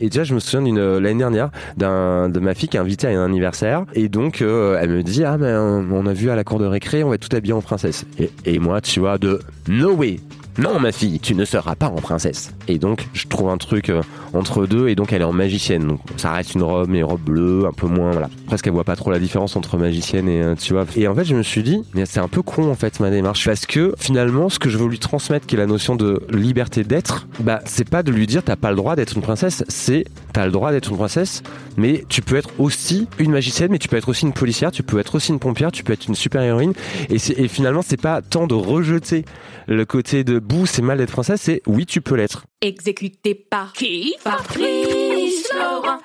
Et déjà, je me souviens d'une l'année dernière de ma fille qui est invitée à un anniversaire. Et donc euh, elle me dit ah mais euh, on a vu à la cour de récré on va être tout habillé en princesse et, et moi tu vois de no way non ma fille tu ne seras pas en princesse. Et donc je trouve un truc euh, entre deux et donc elle est en magicienne. Donc ça reste une robe mais robe bleue un peu moins voilà. Presque elle voit pas trop la différence entre magicienne et euh, tu vois. Et en fait je me suis dit mais c'est un peu con en fait ma démarche. Parce que finalement ce que je veux lui transmettre qui est la notion de liberté d'être bah c'est pas de lui dire t'as pas le droit d'être une princesse. C'est t'as le droit d'être une princesse mais tu peux être aussi une magicienne mais tu peux être aussi une policière tu peux être aussi une pompière tu peux être une super héroïne et, et finalement c'est pas tant de rejeter le côté de bouh c'est mal d'être princesse c'est oui tu peux l'être Exécuté par qui? Fabrice Florent.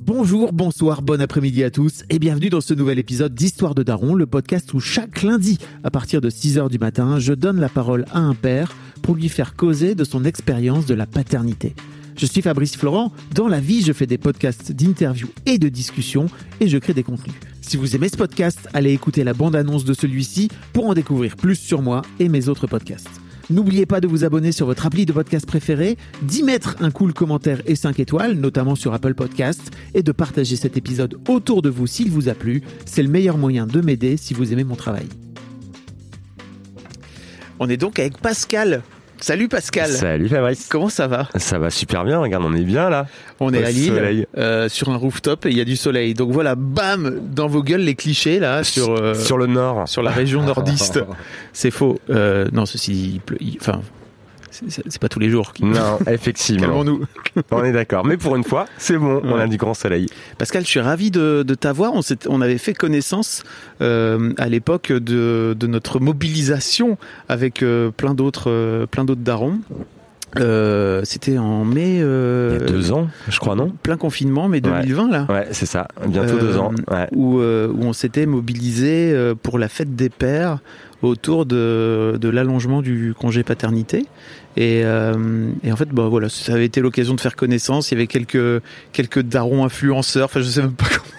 Bonjour, bonsoir, bon après-midi à tous et bienvenue dans ce nouvel épisode d'Histoire de Daron, le podcast où chaque lundi, à partir de 6h du matin, je donne la parole à un père pour lui faire causer de son expérience de la paternité. Je suis Fabrice Florent, dans la vie je fais des podcasts d'interviews et de discussions et je crée des contenus. Si vous aimez ce podcast, allez écouter la bande-annonce de celui-ci pour en découvrir plus sur moi et mes autres podcasts. N'oubliez pas de vous abonner sur votre appli de podcast préféré, d'y mettre un cool commentaire et 5 étoiles, notamment sur Apple Podcasts, et de partager cet épisode autour de vous s'il vous a plu. C'est le meilleur moyen de m'aider si vous aimez mon travail. On est donc avec Pascal. Salut Pascal. salut Fabrice Comment ça va? Ça va super bien regarde on est bien là On est à Lille, euh, sur un rooftop et il y a du soleil. Donc voilà, bam, dans vos gueules les clichés là sur euh, sur le nord sur la région nordiste. C'est faux. Euh, non, ceci, il pleut- il- enfin, c'est- pas tous les jours. qu'il- non effectivement Calmons-nous. on est d'accord mais pour une fois c'est bon on a du grand soleil Pascal, je suis ravi de, de t'avoir. On, s'est- on avait fait connaissance euh, à l'époque de, de notre mobilisation avec euh, plein d'autres euh, plein d'autres darons. Euh, C'était en mai. il y a deux ans je crois non Plein confinement, mai 2020 là. ouais c'est ça bientôt Euh, deux ans ouais. Où, euh, où on s'était mobilisé pour la fête des pères autour de, de l'allongement du congé paternité. Et, euh, et en fait, bah voilà, ça avait été l'occasion de faire connaissance. Il y avait quelques quelques darons influenceurs. Enfin, je sais même pas comment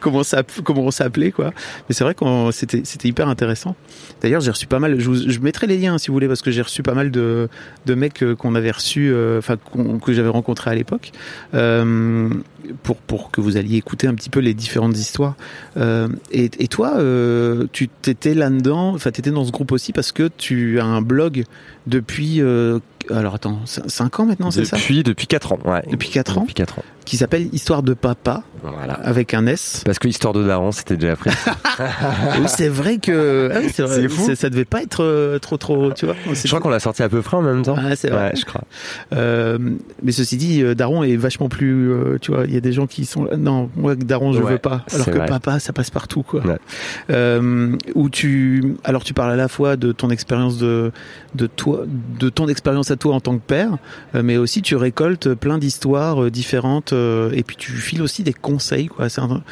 comment, ça comment on s'appelait quoi. Mais c'est vrai qu'on c'était c'était hyper intéressant. D'ailleurs, j'ai reçu pas mal. Je, mettrai les liens si vous voulez parce que j'ai reçu pas mal de de mecs euh, qu'on avait reçus, euh, enfin que j'avais rencontrés à l'époque, euh, pour pour que vous alliez écouter un petit peu les différentes histoires. Et, et toi, tu t'étais là-dedans, enfin t'étais dans ce groupe aussi parce que tu as un blog depuis. Alors attends, 5 ans maintenant, c'est ça? Depuis depuis quatre ans ouais Depuis quatre ans? Depuis quatre ans Qui s'appelle Histoire de papa voilà avec un S. parce que histoire de daron c'était déjà pris oui, c'est vrai que ah oui, c'est vrai, fou. ça devait pas être euh, trop trop, tu vois. je crois qu'on l'a sorti à peu près en même temps Ah, c'est vrai. ouais je crois Euh, mais ceci dit, euh, Daron est vachement plus, euh, tu vois, il y a des gens qui sont là, non, moi Daron je Ouais, veux pas, alors que vrai. papa ça passe partout quoi. Ouais. Où tu, alors tu parles à la fois de ton expérience de, de toi, de ton expérience à toi en tant que père, euh, mais aussi tu récoltes plein d'histoires euh, différentes euh, et puis tu files aussi des conseils quoi. Un-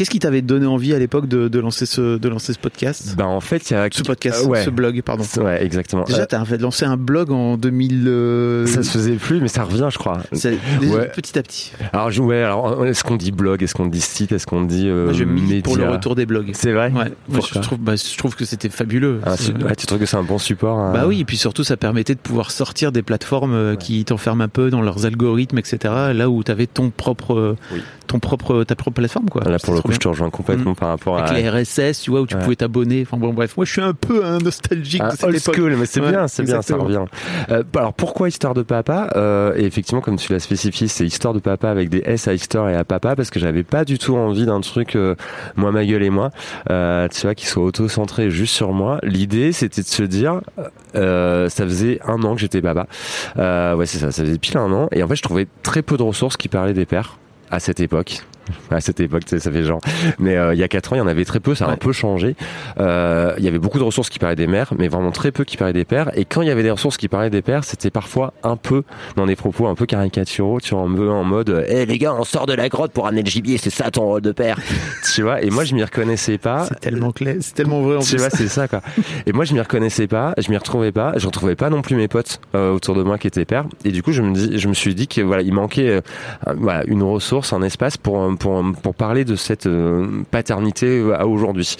Qu'est-ce qui t'avait donné envie à l'époque de, de lancer ce, de lancer ce podcast, bah en fait il y a ce podcast, Euh, ouais. ce blog, pardon. ouais exactement Déjà, Euh, t'as lancer un blog en 2000. euh, ça se faisait plus mais ça revient je crois c'est déjà Ouais. petit à petit. alors je- ouais alors est-ce qu'on dit blog est-ce qu'on dit site est-ce qu'on dit euh, Moi, je média pour le retour des blogs. c'est vrai Ouais, moi, je Pourquoi trouve, bah, je trouve que c'était fabuleux. Ah, ouais, tu trouves que c'est un bon support hein Bah oui, et puis surtout, ça permettait de pouvoir sortir des plateformes euh, qui t'enferment un peu dans leurs algorithmes, etc. Là où t'avais ton propre, Oui. ton propre, ta propre plateforme, quoi. Là, C'était pour le trop coup, je te rejoins complètement par rapport à. Avec les RSS, tu vois, où tu Ouais. pouvais t'abonner. Enfin bon, bref, moi, je suis un peu nostalgique Un de cette old époque. school, mais c'est Ouais, bien, c'est bien, ça revient. Euh, alors pourquoi histoire de papa? Euh, Et effectivement, comme tu l'as spécifié, c'est histoire de papa avec des S à histoire et à papa parce que j'avais pas du tout envie d'un truc euh, moi ma gueule et moi, tu vois, qui soit auto-centré juste sur moi. L'idée, c'était de se dire, ça faisait un an que j'étais papa. Ouais, c'est ça, ça faisait pile un an. Et en fait, je trouvais très peu de ressources qui parlaient des pères à cette époque. à cette époque, ça fait genre. Mais euh, il y a 4 ans, il y en avait très peu, ça a un peu changé. Euh, il y avait beaucoup de ressources qui parlaient des mères, mais vraiment très peu qui parlaient des pères. Et quand il y avait des ressources qui parlaient des pères, c'était parfois un peu dans des propos un peu caricaturaux, tu vois, en mode "Eh les gars, on sort de la grotte pour amener le gibier, c'est ça ton rôle de père." tu vois, et moi je m'y reconnaissais pas. C'est tellement clair, c'est tellement vrai en Tu plus. vois, c'est ça quoi. Et moi je m'y reconnaissais pas, je m'y retrouvais pas, je retrouvais pas non plus mes potes euh, autour de moi qui étaient pères. Et du coup, je me dis, je me suis dit que voilà, il manquait euh, voilà une ressource, un espace pour pour pour parler de cette euh, paternité à aujourd'hui.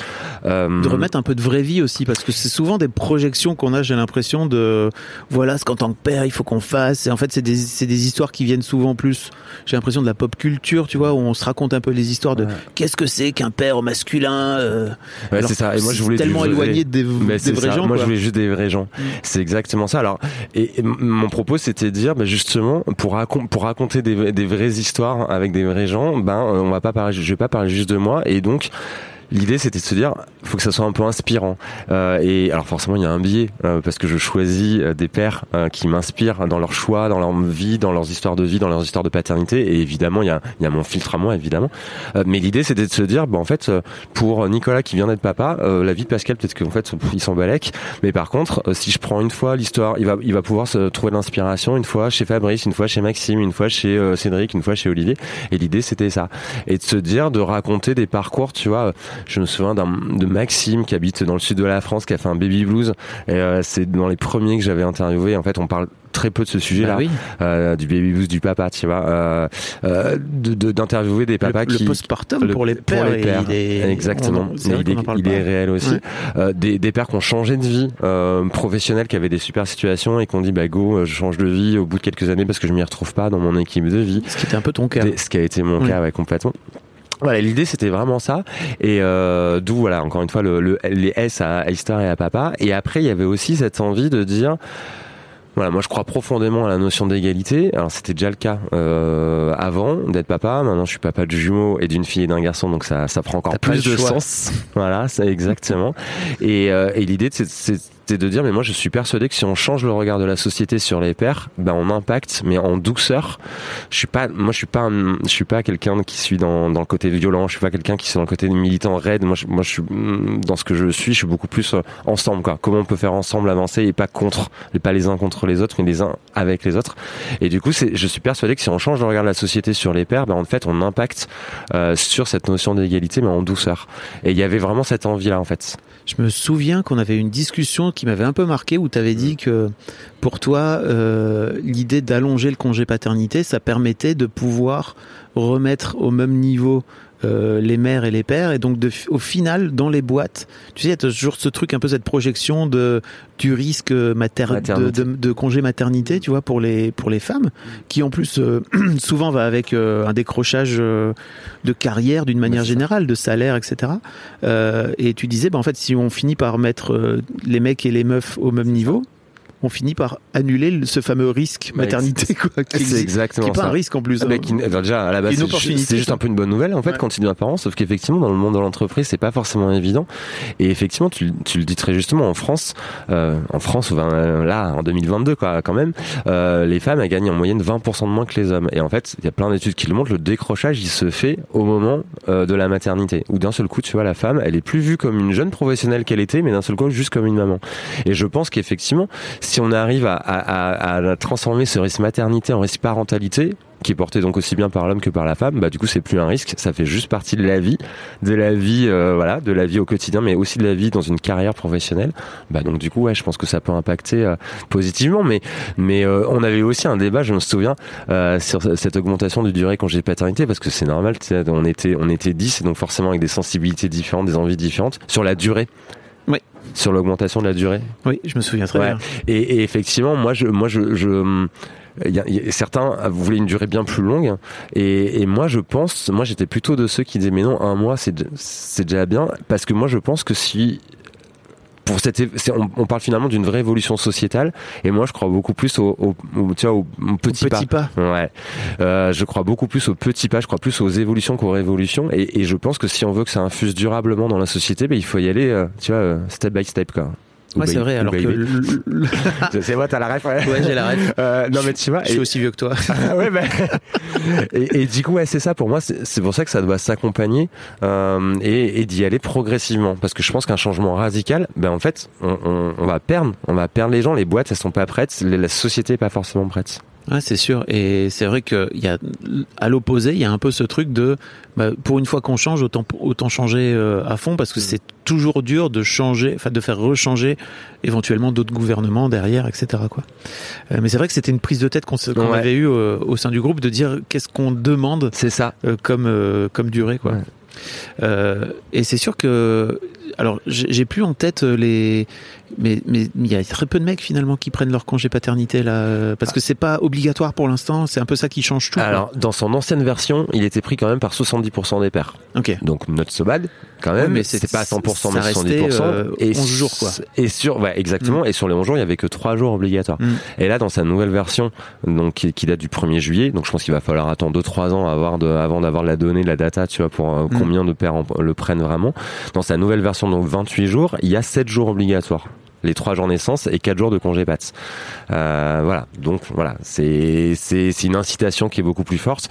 Euh, de remettre un peu de vraie vie aussi parce que c'est souvent des projections qu'on a j'ai l'impression de voilà ce qu'en tant que père il faut qu'on fasse et en fait c'est des des histoires qui viennent souvent plus j'ai l'impression de la pop culture tu vois où on se raconte un peu les histoires de qu'est-ce que c'est qu'un père au masculin euh, Ouais, c'est ça. Et moi, je voulais tellement éloigné des, des vrais ça. gens Moi, quoi. je voulais juste des vrais gens. Mm. C'est exactement ça. Alors, et, mon propos, c'était de dire, bah, justement, pour, racon- pour raconter des, des vraies histoires avec des vrais gens, ben, euh, on va pas parler, je vais pas parler juste de moi. Et donc, L'idée, c'était de se dire, faut que ça soit un peu inspirant. Euh, et alors forcément, il y a un biais euh, parce que je choisis euh, des pères euh, qui m'inspirent dans leur choix, dans leur vie, dans leurs histoires de vie, dans leurs histoires de paternité. Et évidemment, il y a, y a mon filtre à moi, évidemment. Euh, mais l'idée, c'était de se dire, bah, en fait, euh, pour Nicolas qui vient d'être papa, la vie de Pascal, peut-être qu'en fait, il s'en balèque. Mais par contre, si je prends une fois l'histoire, il va, il va pouvoir se trouver l'inspiration une fois chez Fabrice, une fois chez Maxime, une fois chez Cédric, une fois chez Olivier. Et l'idée, c'était ça. Et de se dire, de raconter des parcours, tu vois. Je me souviens d'un, de Maxime qui habite dans le sud de la France, qui a fait un baby blues. Et euh, c'est dans les premiers que j'avais interviewé. En fait, on parle très peu de ce sujet-là, Bah oui. euh, du baby blues du papa, tu vois. Euh, euh, de, de- d'interviewer des papas le, qui le postpartum le- pour les pères, pour les pères. il est- Exactement. on- il, est, il est réel aussi. Ouais. Euh, des, des pères qui ont changé de vie euh, professionnelle, qui avaient des super situations et qui ont dit bah go, euh, je change de vie au bout de quelques années parce que je m'y retrouve pas dans mon équipe de vie. ce qui était un peu ton cas Des- Ce qui a été mon Oui. cas, ouais, complètement. Voilà, l'idée c'était vraiment ça, et euh, d'où voilà encore une fois le, le- les S à, Histoire et à Papa. Et après il y avait aussi cette envie de dire, voilà, moi je crois profondément à la notion d'égalité. Alors c'était déjà le cas euh, avant d'être papa. Maintenant je suis papa de jumeaux et d'une fille et d'un garçon, donc ça ça prend encore plus de choix. sens. Voilà, c'est exactement. et, euh, et l'idée c'est de dire mais moi je suis persuadé que si on change le regard de la société sur les pères, ben on impacte mais en douceur. Je suis pas moi je suis pas je suis pas quelqu'un qui suis dans, dans le côté violent, je suis pas quelqu'un qui suis dans le côté militant raide. Moi moi je suis mm, dans ce que je suis, je suis beaucoup plus euh, ensemble quoi. Comment on peut faire ensemble avancer et pas contre, et pas les uns contre les autres mais les uns avec les autres. Et du coup, je suis persuadé que si on change le regard de la société sur les pères, ben en fait on impacte euh, sur cette notion d'égalité mais en douceur. Et il y avait vraiment cette envie là en fait. Je me souviens qu'on avait une discussion qui m'avait un peu marqué où tu avais dit que pour toi, euh, l'idée d'allonger le congé paternité, ça permettait de pouvoir remettre au même niveau euh, les mères et les pères. Et donc de, au final dans les boîtes tu sais il y a toujours ce truc un peu cette projection de du risque mater de, Maternité. de, de congé maternité tu vois pour les pour les femmes qui en plus euh, souvent va avec euh, un décrochage euh, de carrière d'une manière générale de salaire etc euh, et tu disais, bah, en fait, si on finit par mettre euh, les mecs et les meufs au même niveau, on finit par annuler le- ce fameux risque Bah, maternité, quoi, qui C'est exactement qui est pas ça. un risque en plus. Ah hein. déjà à la base c'est juste, un peu une bonne nouvelle en fait Ouais. quand il devient parent sauf qu'effectivement dans le monde de l'entreprise c'est pas forcément évident et effectivement tu, tu le dis très justement en France euh, en France euh, là en 2022 quoi quand même euh, les femmes elles gagnent en moyenne 20% de moins que les hommes et en fait il y a plein d'études qui le montrent le décrochage il se fait au moment euh, de la maternité où d'un seul coup tu vois la femme elle est plus vue comme une jeune professionnelle qu'elle était mais d'un seul coup juste comme une maman et je pense qu'effectivement si on arrive à, transformer ce risque maternité en risque parentalité qui est porté donc aussi bien par l'homme que par la femme, bah du coup c'est plus un risque, ça fait juste partie de la vie, de la vie euh, voilà, de la vie au quotidien, mais aussi de la vie dans une carrière professionnelle. Bah donc du coup ouais, je pense que ça peut impacter euh, positivement, mais mais euh, on avait aussi un débat, je me souviens, sur cette augmentation du durée congé paternité parce que c'est normal, on était on était 10 et donc forcément avec des sensibilités différentes, des envies différentes sur la durée. Oui. Sur l'augmentation de la durée. Oui, je me souviens très Ouais. bien. Et, et effectivement, moi, je, moi, je, je y a- y a- certains voulaient une durée bien plus longue, et, et moi, je pense, moi, j'étais plutôt de ceux qui disaient mais non, un mois, c'est déjà bien, parce que moi, je pense que si pour cette, on, on parle finalement d'une vraie évolution sociétale, et moi, je crois beaucoup plus au, au, au- tu vois, au, au petit, Petit pas. Ouais, euh, je crois beaucoup plus aux petits pas, je crois plus aux évolutions qu'aux révolutions, et, et je pense que si on veut que ça infuse durablement dans la société, ben, il faut y aller, euh, tu vois, euh, step by step, quoi. Ouais, c'est vrai. Alors que Baby. c'est moi, t'as la ref. Ouais, Ouais, j'ai la ref. Euh, non mais tu vois. je suis et- aussi vieux que toi. Ah ouais, bah. et, et du coup, ouais, c'est ça. Pour moi, c'est pour ça que ça doit s'accompagner euh, et, et d'y aller progressivement. Parce que je pense qu'un changement radical, ben en fait, on, on, on va perdre, on va perdre les gens. Les boîtes, elles sont pas prêtes. La société est pas forcément prête. Ouais, c'est sûr. Et c'est vrai que il y a, à l'opposé, il y a un peu ce truc de, bah, pour une fois qu'on change, autant autant changer euh, à fond, parce que c'est toujours dur de changer, enfin de faire rechanger éventuellement d'autres gouvernements derrière, etc. Quoi. Euh, mais c'est vrai que c'était une prise de tête qu'on Ouais. avait eu au sein du groupe de dire qu'est-ce qu'on demande C'est ça. euh, comme euh, comme durée, quoi. Ouais. Euh, et c'est sûr que, alors, j'ai plus en tête les, mais mais il y a très peu de mecs finalement qui prennent leur congé paternité là, euh, parce que c'est pas obligatoire pour l'instant. C'est un peu ça qui change tout. quoi. Alors, dans son ancienne version, il était pris quand même par 70% des pairs. ok. Donc, not so bad, quand même. Ouais, mais c'est- c'était pas à 100%, ça mais restait, 70%. euh, et 11 jours, quoi. Et sur, ouais, exactement. Et sur les 11 jours, il y avait que 3 jours obligatoires. Mm. Et là, dans sa nouvelle version, donc qui, qui date du 1er juillet, donc je pense qu'il va falloir attendre 2-3 ans de, avant d'avoir la donnée, la data, tu vois, pour euh, Mm. combien de pères en- le prennent vraiment. Dans sa nouvelle version, donc 28 jours, il y a 7 jours obligatoires. Les 3 jours naissance et 4 jours de congé pattes. Euh, voilà. Donc voilà, c'est une incitation qui est beaucoup plus forte.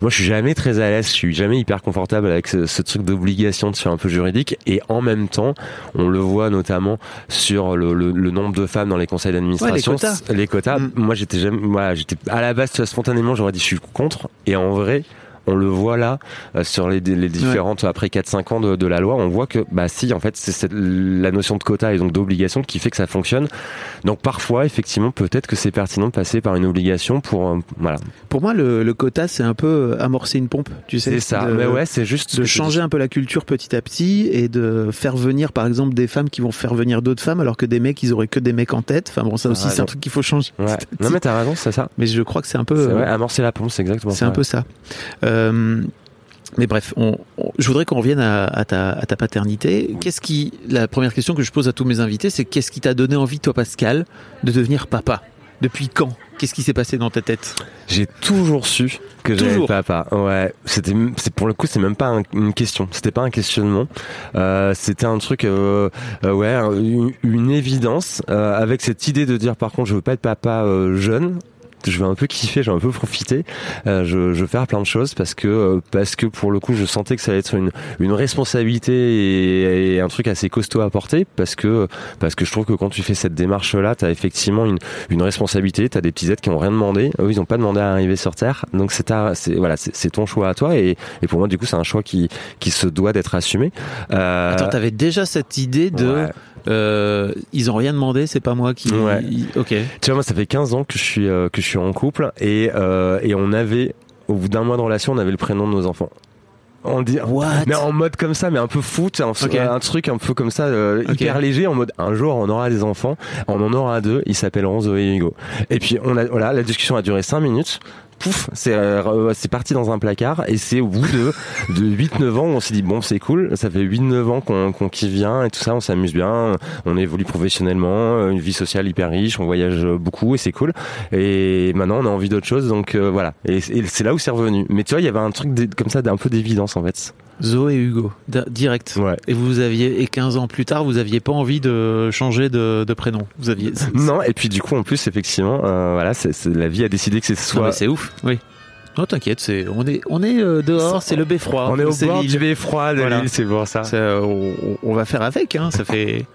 Moi, je suis jamais très à l'aise. Je suis jamais hyper confortable avec ce, ce truc d'obligation de faire un peu juridique. Et en même temps, on le voit notamment sur le, le, le nombre de femmes dans les conseils d'administration. Ouais, les quotas. Les quotas. Mm. Moi, j'étais jamais. Voilà, j'étais à la base spontanément, j'aurais dit je suis contre. Et en vrai. On le voit là euh, sur les, les différentes après 4-5 ans de, de la loi, on voit que bah si en fait c'est la notion de quota et donc d'obligation qui fait que ça fonctionne. Donc parfois effectivement peut-être que c'est pertinent de passer par une obligation pour euh, voilà Pour moi, le, le quota, c'est un peu amorcer une pompe, tu sais. c'est ça. de- Mais ouais c'est juste de changer un peu la culture petit à petit et de faire venir par exemple des femmes qui vont faire venir d'autres femmes alors que des mecs ils auraient que des mecs en tête enfin bon ça aussi Ah, c'est un truc qu'il faut changer Ouais. Non mais t'as raison, c'est ça. mais je crois que c'est un peu euh, vrai, amorcer la pompe, c'est exactement C'est un peu ça. Euh, mais bref, on, on- je voudrais qu'on revienne à, à ta, à ta paternité. Qu'est-ce qui, la première question que je pose à tous mes invités, c'est qu'est-ce qui t'a donné envie, toi Pascal, de devenir papa? Depuis quand? Qu'est-ce qui s'est passé dans ta tête? J'ai toujours su que être papa. Ouais, c'était, c'est pour le coup, c'est même pas un- une question. C'était pas un questionnement. Euh, c'était un truc, euh, euh, ouais, une, une évidence euh, avec cette idée de dire, par contre, je veux pas être papa euh, jeune. Je veux un peu kiffer, je veux un peu profiter. Euh, je, je veux faire plein de choses parce que euh, parce que pour le coup, je sentais que ça allait être une une responsabilité et, et un truc assez costaud à porter parce que parce que je trouve que quand tu fais cette démarche là, t'as effectivement une une responsabilité. T'as des petits êtres qui ont rien demandé. Eux, ils ont pas demandé à arriver sur Terre. Donc c'est c'est voilà, c'est ton choix à toi. Et, et pour moi, du coup, c'est un choix qui qui se doit d'être assumé. Euh, Attends, t'avais déjà cette idée de, ouais. Euh, ils ont rien demandé, c'est pas moi qui. Ouais. Ok. Tu vois, moi, ça fait 15 ans que je suis euh, que je suis en couple et euh, et on avait au bout d'un mois de relation, on avait le prénom de nos enfants. On dit What? mais en mode comme ça, mais un peu foot, un, Ok. un truc un peu comme ça, euh, hyper léger, en mode un jour on aura des enfants, on en aura deux, ils s'appelleront Zoé et Hugo. Et puis on a, voilà, la discussion a duré cinq minutes. Pouf, c'est euh, parti dans un placard et c'est au bout de de 8-9 ans on s'est dit bon c'est cool, ça fait 8-9 ans qu'on qu'on kiffe bien et tout ça, on s'amuse bien, on évolue professionnellement, euh, une vie sociale hyper riche, on voyage beaucoup et c'est cool. Et maintenant on a envie d'autre chose donc euh, voilà. Et, et c'est là où c'est revenu. Mais tu vois, il y avait un truc comme ça d'un peu d'évidence en fait. Zoé et Hugo, di- direct. Ouais. Et vous aviez, et 15 ans plus tard, vous aviez pas envie de changer de, de prénom. Vous aviez. Non, et puis du coup, en plus, effectivement, euh, voilà, la vie a décidé que c'est soit. c'est ouf. Oui. Non, t'inquiète, c'est on est on est euh, dehors, c'est le beffroi. on est au bord du beffroi de Voilà. l'île, c'est pour ça. Ça, on, on va faire avec, hein. Ça fait.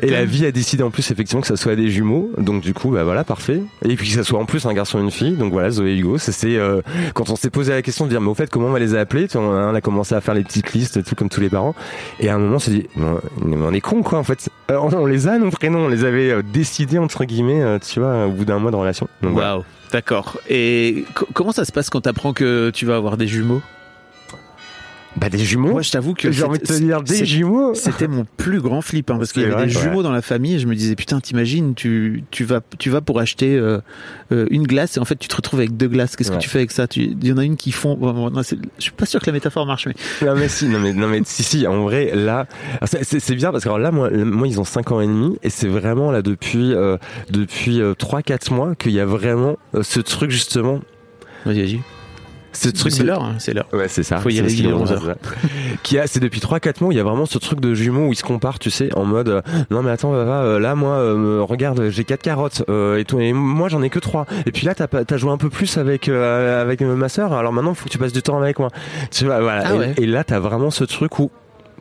Et la vie a décidé en plus, effectivement, que ça soit des jumeaux. Donc du coup, bah voilà, parfait. Et puis que ça soit en plus un garçon et une fille. Donc voilà, Zoé et Hugo. C'est euh, quand on s'est posé la question de dire, mais au fait, comment on va les appeler? Tu vois, On a commencé à faire les petites listes, tout comme tous les parents. Et à un moment, on s'est dit, mais on est con quoi, en fait. Euh, on, les a nos prénoms, on les avait euh, décidés entre guillemets, tu vois, au bout d'un mois de relation. Donc, voilà. D'accord. Et co- comment ça se passe quand t'apprends que tu vas avoir des jumeaux? Bah des jumeaux. Moi, je t'avoue que J'ai envie de te dire des jumeaux. C'était mon plus grand flip hein, parce qu'il y avait des jumeaux dans la famille et je me disais putain t'imagines tu tu vas tu vas pour acheter euh, euh, une glace et en fait tu te retrouves avec deux glaces qu'est-ce Ouais. que tu fais avec ça? Il y en a une qui fond bon, non, je suis pas sûr que la métaphore marche mais Non mais si, non mais non mais si si, en vrai là, c'est- bien parce que alors là moi, moi ils ont 5 ans et demi et c'est vraiment là depuis euh, depuis 3 4 mois qu'il y a vraiment euh, ce truc justement vas-y vas-y ce truc C'est l'heure, hein, c'est l'heure. Ouais, c'est ça. Faut y aller, ce il est qu'il 11 c'est ça. Qui a, c'est depuis 3-4 mois, il y a vraiment ce truc de jumeaux où ils se comparent, tu sais, en mode, euh, non mais attends, Vava, euh, là moi, euh, regarde, j'ai 4 carottes, euh, et, toi, et moi j'en ai que 3. Et puis là, t'as, pas- t'as joué un peu plus avec, euh, avec ma sœur, alors maintenant faut que tu passes du temps avec moi. Tu vois, voilà. Ah et là, t'as vraiment ce truc où,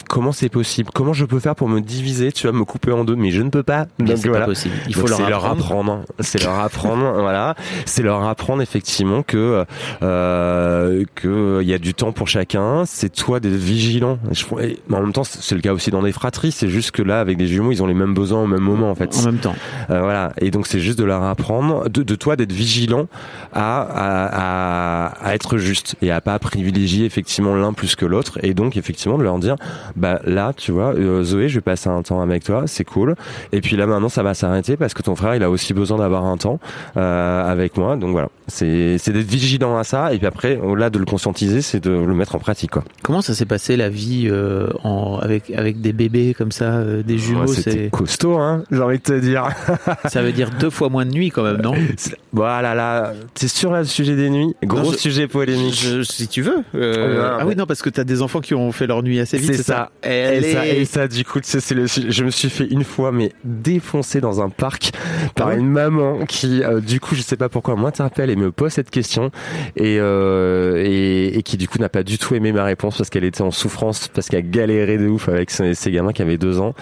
comment c'est possible? Comment je peux faire pour me diviser, tu vas me couper en deux, mais je ne peux pas. Mais Donc, c'est voilà. pas possible. Il Donc, faut c'est leur apprendre. C'est leur apprendre, voilà. C'est leur apprendre effectivement que euh, que il y a du temps pour chacun. C'est toi d'être vigilant. Je, et en même temps, c'est le cas aussi dans des fratries. C'est juste que là, avec des jumeaux, ils ont les mêmes besoins au même moment en fait. En même temps. Euh, voilà. Et donc c'est juste de leur apprendre, de, de toi d'être vigilant à, à, à, à être juste et à pas privilégier effectivement l'un plus que l'autre. Et donc effectivement de leur dire, bah là, tu vois, euh, Zoé, je vais passer un temps avec toi, c'est cool. Et puis là maintenant, ça va s'arrêter parce que ton frère, il a aussi besoin d'avoir un temps euh, avec moi. Donc voilà, c'est c'est d'être vigilant à ça. Et puis après, au-delà de le conscientiser, c'est de le mettre en pratique quoi. Comment ça s'est passé la vie euh, en, avec, avec des bébés comme ça, euh, des jumeaux Ouais, C'était c'est costaud, hein. J'ai envie de te dire. Ça veut dire deux fois moins de nuit quand même, non? C'est- Voilà, là, t'es sur le sujet des nuits, gros Non, je- sujet polémique. Je- Si tu veux. Euh, ah mais- oui, non, parce que t'as des enfants qui ont fait leur nuit assez vite, C'est c'est ça, ça. Elle Et ça, est- et ça, du coup, tu sais, c'est le, je me suis fait une fois, mais défoncer dans un parc par Ah ouais une maman qui, euh, du coup, je sais pas pourquoi, m'interpelle et me pose cette question et, euh, et, et qui, du coup, n'a pas du tout aimé ma réponse parce qu'elle était en souffrance, parce qu'elle galérait de ouf avec ses, ses gamins qui avaient deux ans.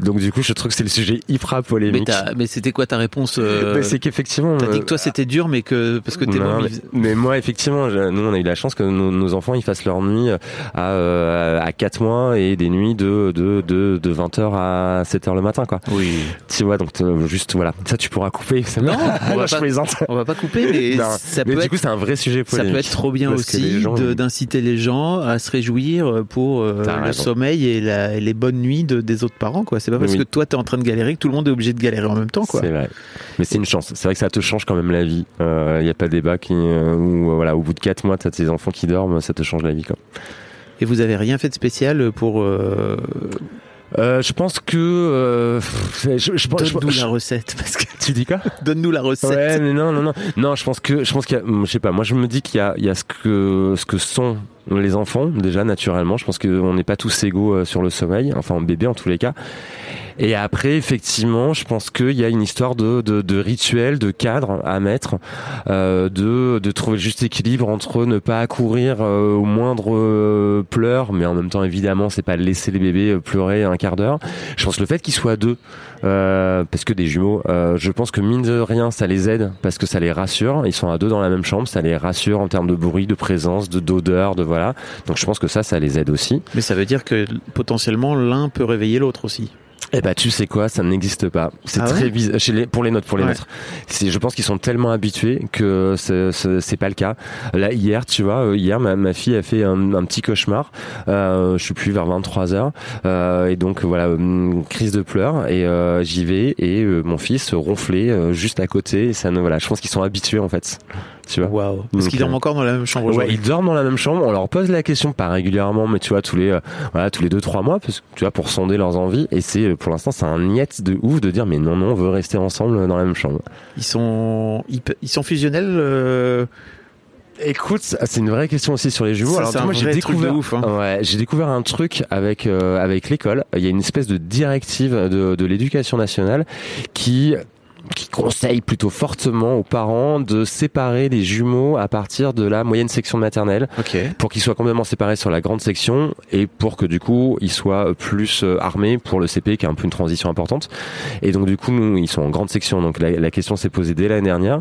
Donc, du coup, je trouve que c'est le sujet hyper Mais, polémique. t'as- mais c'était quoi ta réponse euh, Mais c'est qu'effectivement, T'as dit que toi c'était dur, mais que parce que tes mais, mais moi, effectivement, je- nous, on a eu la chance que nos, nos enfants ils fassent leur nuit à, à 4 mois et des nuits de, de, de, de 20h à 7h le matin, quoi. Oui. Tu vois, donc euh, juste, voilà. Ça, tu pourras couper. Non, on va je pas- plaisante. On va pas couper, mais Non, ça mais peut du être coup, c'est un vrai sujet Ça polémique. peut être trop bien aussi d'inciter les gens à se réjouir pour euh, le raison. sommeil et, la- et les bonnes nuits de, des autres parents. quoi. C'est pas parce Oui. que toi t'es en train de galérer que tout le monde est obligé de galérer en même temps. quoi. C'est vrai. Mais c'est une chance. C'est vrai que ça te change quand même la vie. Il n'y a pas de débat qui, euh, où, euh, voilà, au bout de 4 mois, t'as tes enfants qui dorment, ça te change la vie, quoi. Et vous avez rien fait de spécial pour euh, Euh, je pense que, euh, je, je, donne-nous je- la recette parce que tu dis quoi? donne-nous la recette. Ouais, mais non, non, non, non. Je pense que, je pense qu'il y a, je sais pas. Moi, je me dis qu'il y a, il y a ce que, ce que sont les enfants déjà naturellement. Je pense qu'on n'est pas tous égaux sur le sommeil, enfin en bébé en tous les cas. Et après, effectivement, je pense qu'il y a une histoire de, de, de rituel, de cadre à mettre, euh, de, de trouver le juste équilibre entre ne pas accourir euh, au moindre euh, pleur, mais en même temps, évidemment, c'est pas laisser les bébés euh, pleurer un quart d'heure. Je pense que le fait qu'ils soient deux, euh, parce que des jumeaux, euh, je pense que mine de rien, ça les aide parce que ça les rassure. Ils sont à deux dans la même chambre, ça les rassure en termes de bruit, de présence, de d'odeur, de voilà. Donc je pense que ça, ça les aide aussi. Mais ça veut dire que potentiellement l'un peut réveiller l'autre aussi. Eh ben, tu sais quoi, ça n'existe pas. C'est Ah très ouais bizarre. Chez les, pour les nôtres, pour les Ouais. nôtres. C'est, je pense qu'ils sont tellement habitués que c'est, pas le cas. Là, hier, tu vois, euh, hier, ma, ma fille a fait un, un petit cauchemar. Euh, je suis plus vers 23 heures. Euh, et donc, voilà, une crise de pleurs. Et euh, j'y vais. Et euh, mon fils ronflait euh, juste à côté. Et ça ne, voilà, je pense qu'ils sont habitués, en fait. Tu vois. Waouh. Parce qu'ils dorment euh, encore dans la même chambre Ouais, ils dorment dans la même chambre. On leur pose la question, pas régulièrement, mais tu vois tous les, euh, voilà, tous les deux trois mois, parce que tu vois pour sonder leurs envies. Et c'est, euh, pour l'instant, c'est un niette de ouf de dire, mais non, non, on veut rester ensemble dans la même chambre. Ils sont ils, sont fusionnels. euh, Écoute, c'est une vraie question aussi sur les jumeaux. Ça, Alors, moi, j'ai découvert, hein. ouais, j'ai découvert un truc avec euh, avec l'école. Il y a une espèce de directive de, de l'éducation nationale qui qui conseille plutôt fortement aux parents de séparer les jumeaux à partir de la moyenne section maternelle. Ok. pour qu'ils soient complètement séparés sur la grande section et pour que du coup ils soient plus euh, armés pour le CP qui est un peu une transition importante et donc du coup nous ils sont en grande section donc la, la question s'est posée dès l'année dernière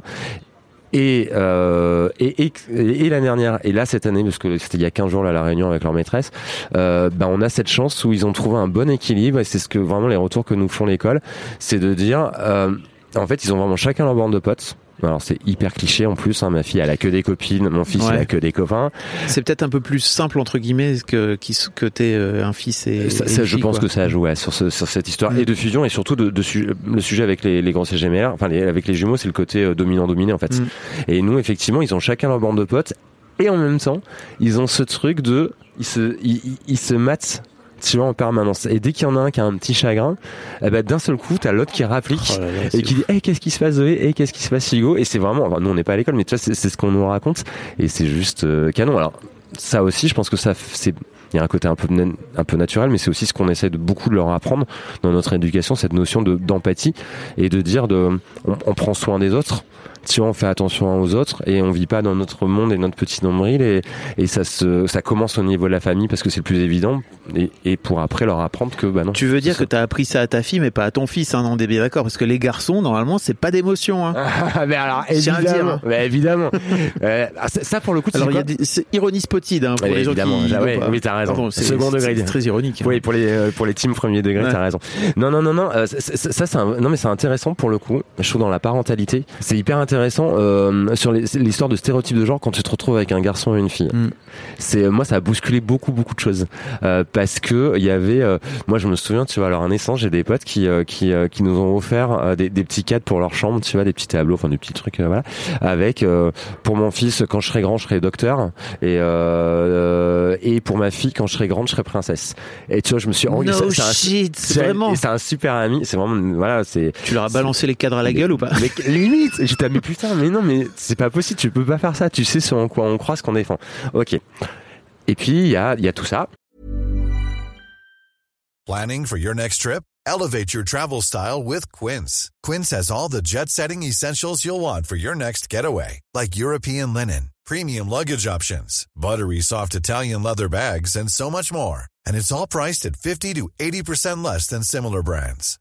et, euh, et, et, et l'année dernière, et là cette année, parce que c'était il y a 15 jours là, la réunion avec leur maîtresse, euh, ben on a cette chance où ils ont trouvé un bon équilibre, et c'est ce que vraiment les retours que nous font l'école, c'est de dire, euh, en fait ils ont vraiment chacun leur bande de potes, alors c'est hyper cliché en plus, hein, ma fille elle a que des copines, mon fils il Ouais. a que des copains, C'est peut-être un peu plus simple entre guillemets que que t'es euh, un fils et. Ça, et ça, une je fille, pense quoi. que ça a joué ouais, sur, ce- sur cette histoire et de fusion et surtout de, de su- le sujet avec les, les grossesses gémellaires, enfin les- avec les jumeaux, c'est le côté euh, dominant-dominé en fait. Mm. Et nous, effectivement, ils ont chacun leur bande de potes et en même temps, ils ont ce truc de, ils se, ils, ils- ils se matent tu vois, en permanence. Et dès qu'il y en a un qui a un petit chagrin, eh ben, d'un seul coup, t'as l'autre qui rapplique Oh là là, et qui dit, hey, qu'est-ce qui se passe Zoé? Hey, qu'est-ce qui se passe Hugo? Et c'est vraiment, enfin, nous on n'est pas à l'école, mais tu vois, c'est ce qu'on nous raconte et c'est juste euh, canon. Alors ça aussi, je pense que ça, c'est il y a un côté un peu un peu naturel, mais c'est aussi ce qu'on essaie de beaucoup de leur apprendre dans notre éducation, cette notion de d'empathie et de dire de, on, on prend soin des autres. Tu vois, on fait attention aux autres et on vit pas dans notre monde et notre petit nombril et, et ça se, ça commence au niveau de la famille parce que c'est le plus évident et, et pour après leur apprendre que bah non. Tu veux dire que t'as appris ça à ta fille, mais pas à ton fils, hein, on est bien d'accord, parce que les garçons, normalement, c'est pas d'émotion. Hein. Ah, mais alors le dire, évidemment, hein. mais évidemment. Euh, ah, ça, ça, pour le coup, Alors c'est il y a des, ironie spotted hein, pour Ouais, les gens évidemment, qui. ah ouais, oui, t'as raison. Pardon, Second degré. C'est très ironique. hein. Oui, pour les euh, pour les teams premier degré, Ouais. t'as raison. Non, non, non, non. euh, ça, c'est non, mais c'est intéressant pour le coup. Je trouve dans la parentalité, c'est hyper intéressant euh, sur l'histoire de stéréotypes de genre quand tu te retrouves avec un garçon et une fille. Mm. C'est moi, ça a bousculé beaucoup, beaucoup de choses Euh, parce que il y avait, euh, moi, je me souviens, tu vois, à leur naissance, j'ai des potes qui euh, qui euh, qui nous ont offert euh, des, des petits cadres pour leur chambre, tu vois, des petits tableaux, enfin des petits trucs, euh, voilà, avec euh, pour mon fils quand je serai grand, je serai docteur et euh, et pour ma fille quand je serai grande, je serai princesse. Et tu vois, je me suis No c'est- un- vraiment. c'est un super ami. C'est vraiment, voilà, c'est. Tu leur as balancé les cadres à la gueule ou pas Mais limite, j'étais putain, mais non, mais c'est pas possible. Tu peux pas faire ça. Tu sais sur quoi on croit, ce qu'on défend. Ok. Et puis il y a, y a tout ça. Planning for your next trip? Elevate your travel style with Quince. Quince has all the jet setting essentials you'll want for your next getaway, like European linen, premium luggage options, buttery soft Italian leather bags, and so much more. And it's all priced at 50 to 80% less than similar brands.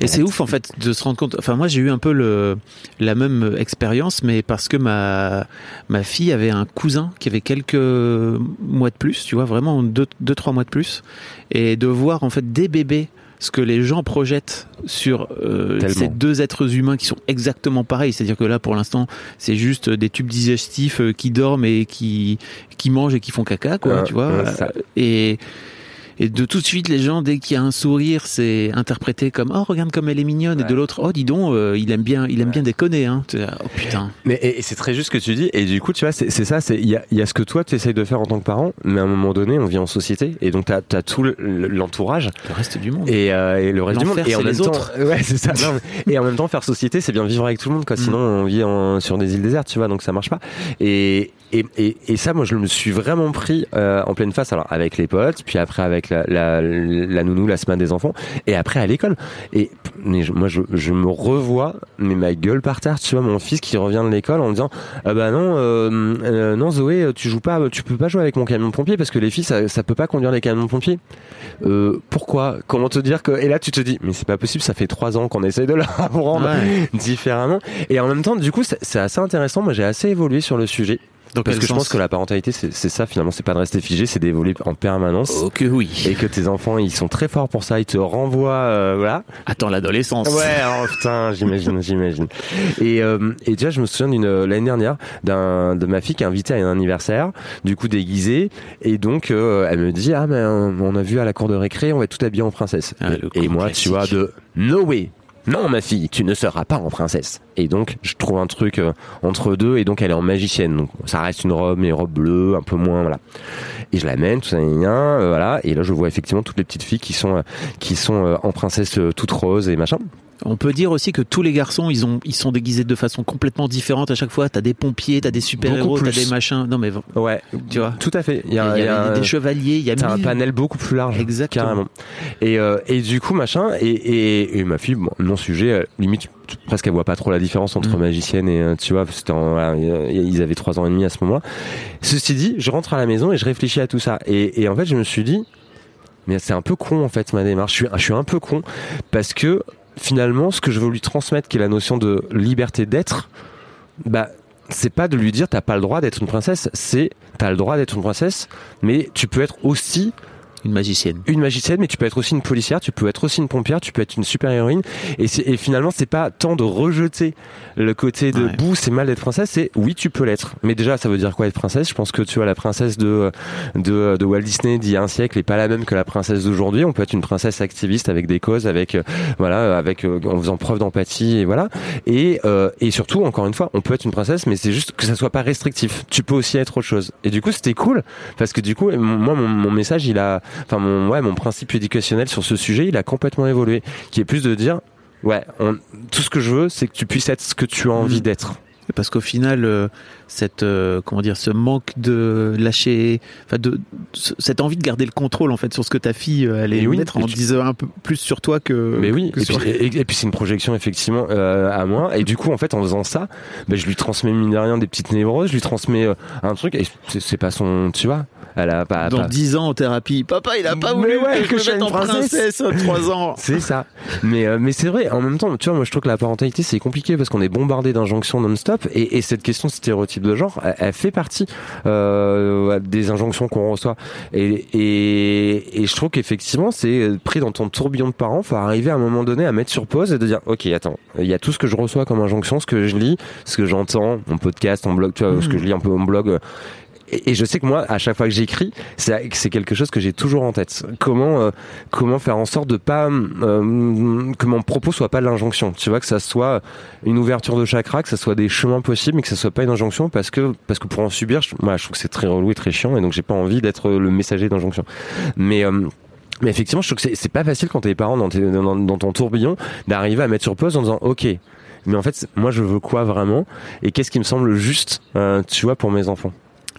Et c'est ouf en fait de se rendre compte. Enfin moi j'ai eu un peu le la même expérience, mais parce que ma ma fille avait un cousin qui avait quelques mois de plus, tu vois, vraiment deux deux trois mois de plus, et de voir en fait des bébés ce que les gens projettent sur euh, ces deux êtres humains qui sont exactement pareils. C'est-à-dire que là, pour l'instant, c'est juste des tubes digestifs euh, qui dorment et qui qui mangent et qui font caca, quoi, Ouais, tu vois. ouais, ça. Et et de tout de suite, les gens, dès qu'il y a un sourire, c'est interprété comme oh regarde comme elle est mignonne, et de l'autre oh dis donc, euh, il aime bien, il aime bien déconner, hein. Oh putain. Mais et, et c'est très juste ce que tu dis. Et du coup, tu vois, c'est ça. C'est il y a, il y a ce que toi tu essayes de faire en tant que parent, mais à un moment donné, on vit en société et donc t'as as tout le- l'entourage Le reste du monde. et, euh, et le reste du monde. Et en même les temps, autres. ouais, c'est ça. Non, mais- et en même temps, faire société, c'est bien vivre avec tout le monde, quoi. Sinon, on vit en- sur des îles désertes, tu vois, donc ça marche pas. Et et, et, et ça, moi, je me suis vraiment pris euh, en pleine face. Alors avec les potes, puis après avec la, la, la nounou la semaine des enfants, et après à l'école. Et mais je- moi, je, je me revois, mais ma gueule par terre. Tu vois, mon fils qui revient de l'école en me disant, ah bah non, euh, euh, non Zoé, tu joues pas, tu peux pas jouer avec mon camion de pompier parce que les filles, ça, ça peut pas conduire les camions de pompiers. Euh, pourquoi? Comment te dire que Et là, tu te dis, mais c'est pas possible. Ça fait trois ans qu'on essaye de apprendre Ouais. différemment. Et en même temps, du coup, c'est assez intéressant. Moi, j'ai assez évolué sur le sujet. Dans Parce que je pense que la parentalité, c'est ça finalement, c'est pas de rester figé, c'est d'évoluer en permanence. Oh que oui. Et que tes enfants, ils sont très forts pour ça, ils te renvoient, euh, voilà. Attends l'adolescence. Ouais, oh, putain, j'imagine, j'imagine. Et, euh, et déjà, je me souviens d'une euh, l'année dernière d'un de ma fille qui est invitée à un anniversaire, du coup déguisée, et donc euh, elle me dit ah mais euh, on a vu à la cour de récré, on va être tout habillé en princesse. Ah, et, et moi, tu vois, de no way. Non, ma fille, tu ne seras pas en princesse. Et donc, je trouve un truc euh, entre deux, et donc elle est en magicienne. Donc, ça reste une robe, mais robe bleue, un peu moins, voilà. Et je l'amène, tout ça, euh, voilà. Et là, je vois effectivement toutes les petites filles qui sont, euh, qui sont en princesse toute rose et machin. On peut dire aussi que tous les garçons, ils ont, ils sont déguisés de façon complètement différente à chaque fois. T'as des pompiers, t'as des super-héros, t'as des machins. Non mais Ouais, tu vois. tout à fait. Il Il y a, il y a des chevaliers, il y a un panel beaucoup plus large. Exactement. Carrément. Et, euh, et du coup, machin, et, et, et ma fille, bon, non sujet, euh, limite, presque elle voit pas trop la différence entre Mm. magicienne et, euh, tu vois, c'était en- voilà, ils avaient trois ans et demi à ce moment-là. Ceci dit, je rentre à la maison et je réfléchis à tout ça. Et, et en fait, je me suis dit, mais c'est un peu con en fait ma démarche. Je suis, je suis un peu con parce que finalement, ce que je veux lui transmettre, qui est la notion de liberté d'être, bah c'est pas de lui dire t'as pas le droit d'être une princesse, c'est t'as le droit d'être une princesse, mais tu peux être aussi Une magicienne. une magicienne, mais tu peux être aussi une policière, tu peux être aussi une pompière, tu peux être une super héroïne. Et, et finalement, c'est pas tant de rejeter le côté de Ouais. bout, c'est mal d'être princesse, c'est oui, tu peux l'être. Mais déjà, ça veut dire quoi être princesse? Je pense que tu vois, la princesse de, de, de Walt Disney d'il y a un siècle est pas la même que la princesse d'aujourd'hui. On peut être une princesse activiste avec des causes, avec euh, voilà, avec euh, en faisant preuve d'empathie et voilà. Et euh, et surtout, encore une fois, on peut être une princesse, mais c'est juste que ça soit pas restrictif. Tu peux aussi être autre chose. Et du coup, c'était cool parce que du coup, moi, mon, mon message, il a, enfin, mon ouais, mon principe éducationnel sur ce sujet, il a complètement évolué, qui est plus de dire, ouais, on- tout ce que je veux, c'est que tu puisses être ce que tu as envie Mhm. d'être. Parce qu'au final, euh, cette euh, comment dire, ce manque de lâcher, enfin de cette envie de garder le contrôle en fait sur ce que ta fille euh, allait oui, mettre et en tu- disant un peu plus sur toi que. Mais oui, que et sur- puis, et, et puis c'est une projection effectivement euh, à moi. Et du coup, en fait, en faisant ça, ben, je lui transmets mine de rien des petites névroses, je lui transmets un truc. Et c'est pas son, tu vois, elle a pas. Dans pas- 10 ans en thérapie, papa il a pas Mais voulu ouais, que, que je sois en une princesse. princesse à 3 ans. C'est ça. Mais euh, mais c'est vrai. En même temps, tu vois, moi je trouve que la parentalité c'est compliqué parce qu'on est bombardé d'injonctions non-stop et, et cette question de stéréotype de genre, elle, elle fait partie euh, des injonctions qu'on reçoit. Et et, et je trouve qu'effectivement c'est pris dans ton tourbillon de parents, faut arriver à un moment donné à mettre sur pause et de dire ok attends, il y a tout ce que je reçois comme injonction, ce que je lis, ce que j'entends, mon podcast, mon blog, tu vois, ce que je lis un peu mon blog. Et, je sais que moi, à chaque fois que j'écris, c'est quelque chose que j'ai toujours en tête. Comment euh, comment faire en sorte de pas euh, que mon propos soit pas l'injonction. Tu vois que ça soit une ouverture de chakra, que ça soit des chemins possibles, mais que ça soit pas une injonction parce que parce que pour en subir, moi, je trouve que c'est très relou et très chiant et donc j'ai pas envie d'être le messager d'injonction. Mais euh, mais effectivement, je trouve que c'est- pas facile quand t'es parent dans, dans, ton tourbillon d'arriver à mettre sur pause en disant ok. Mais en fait, moi, je veux quoi vraiment Et qu'est-ce qui me semble juste, euh, tu vois, pour mes enfants?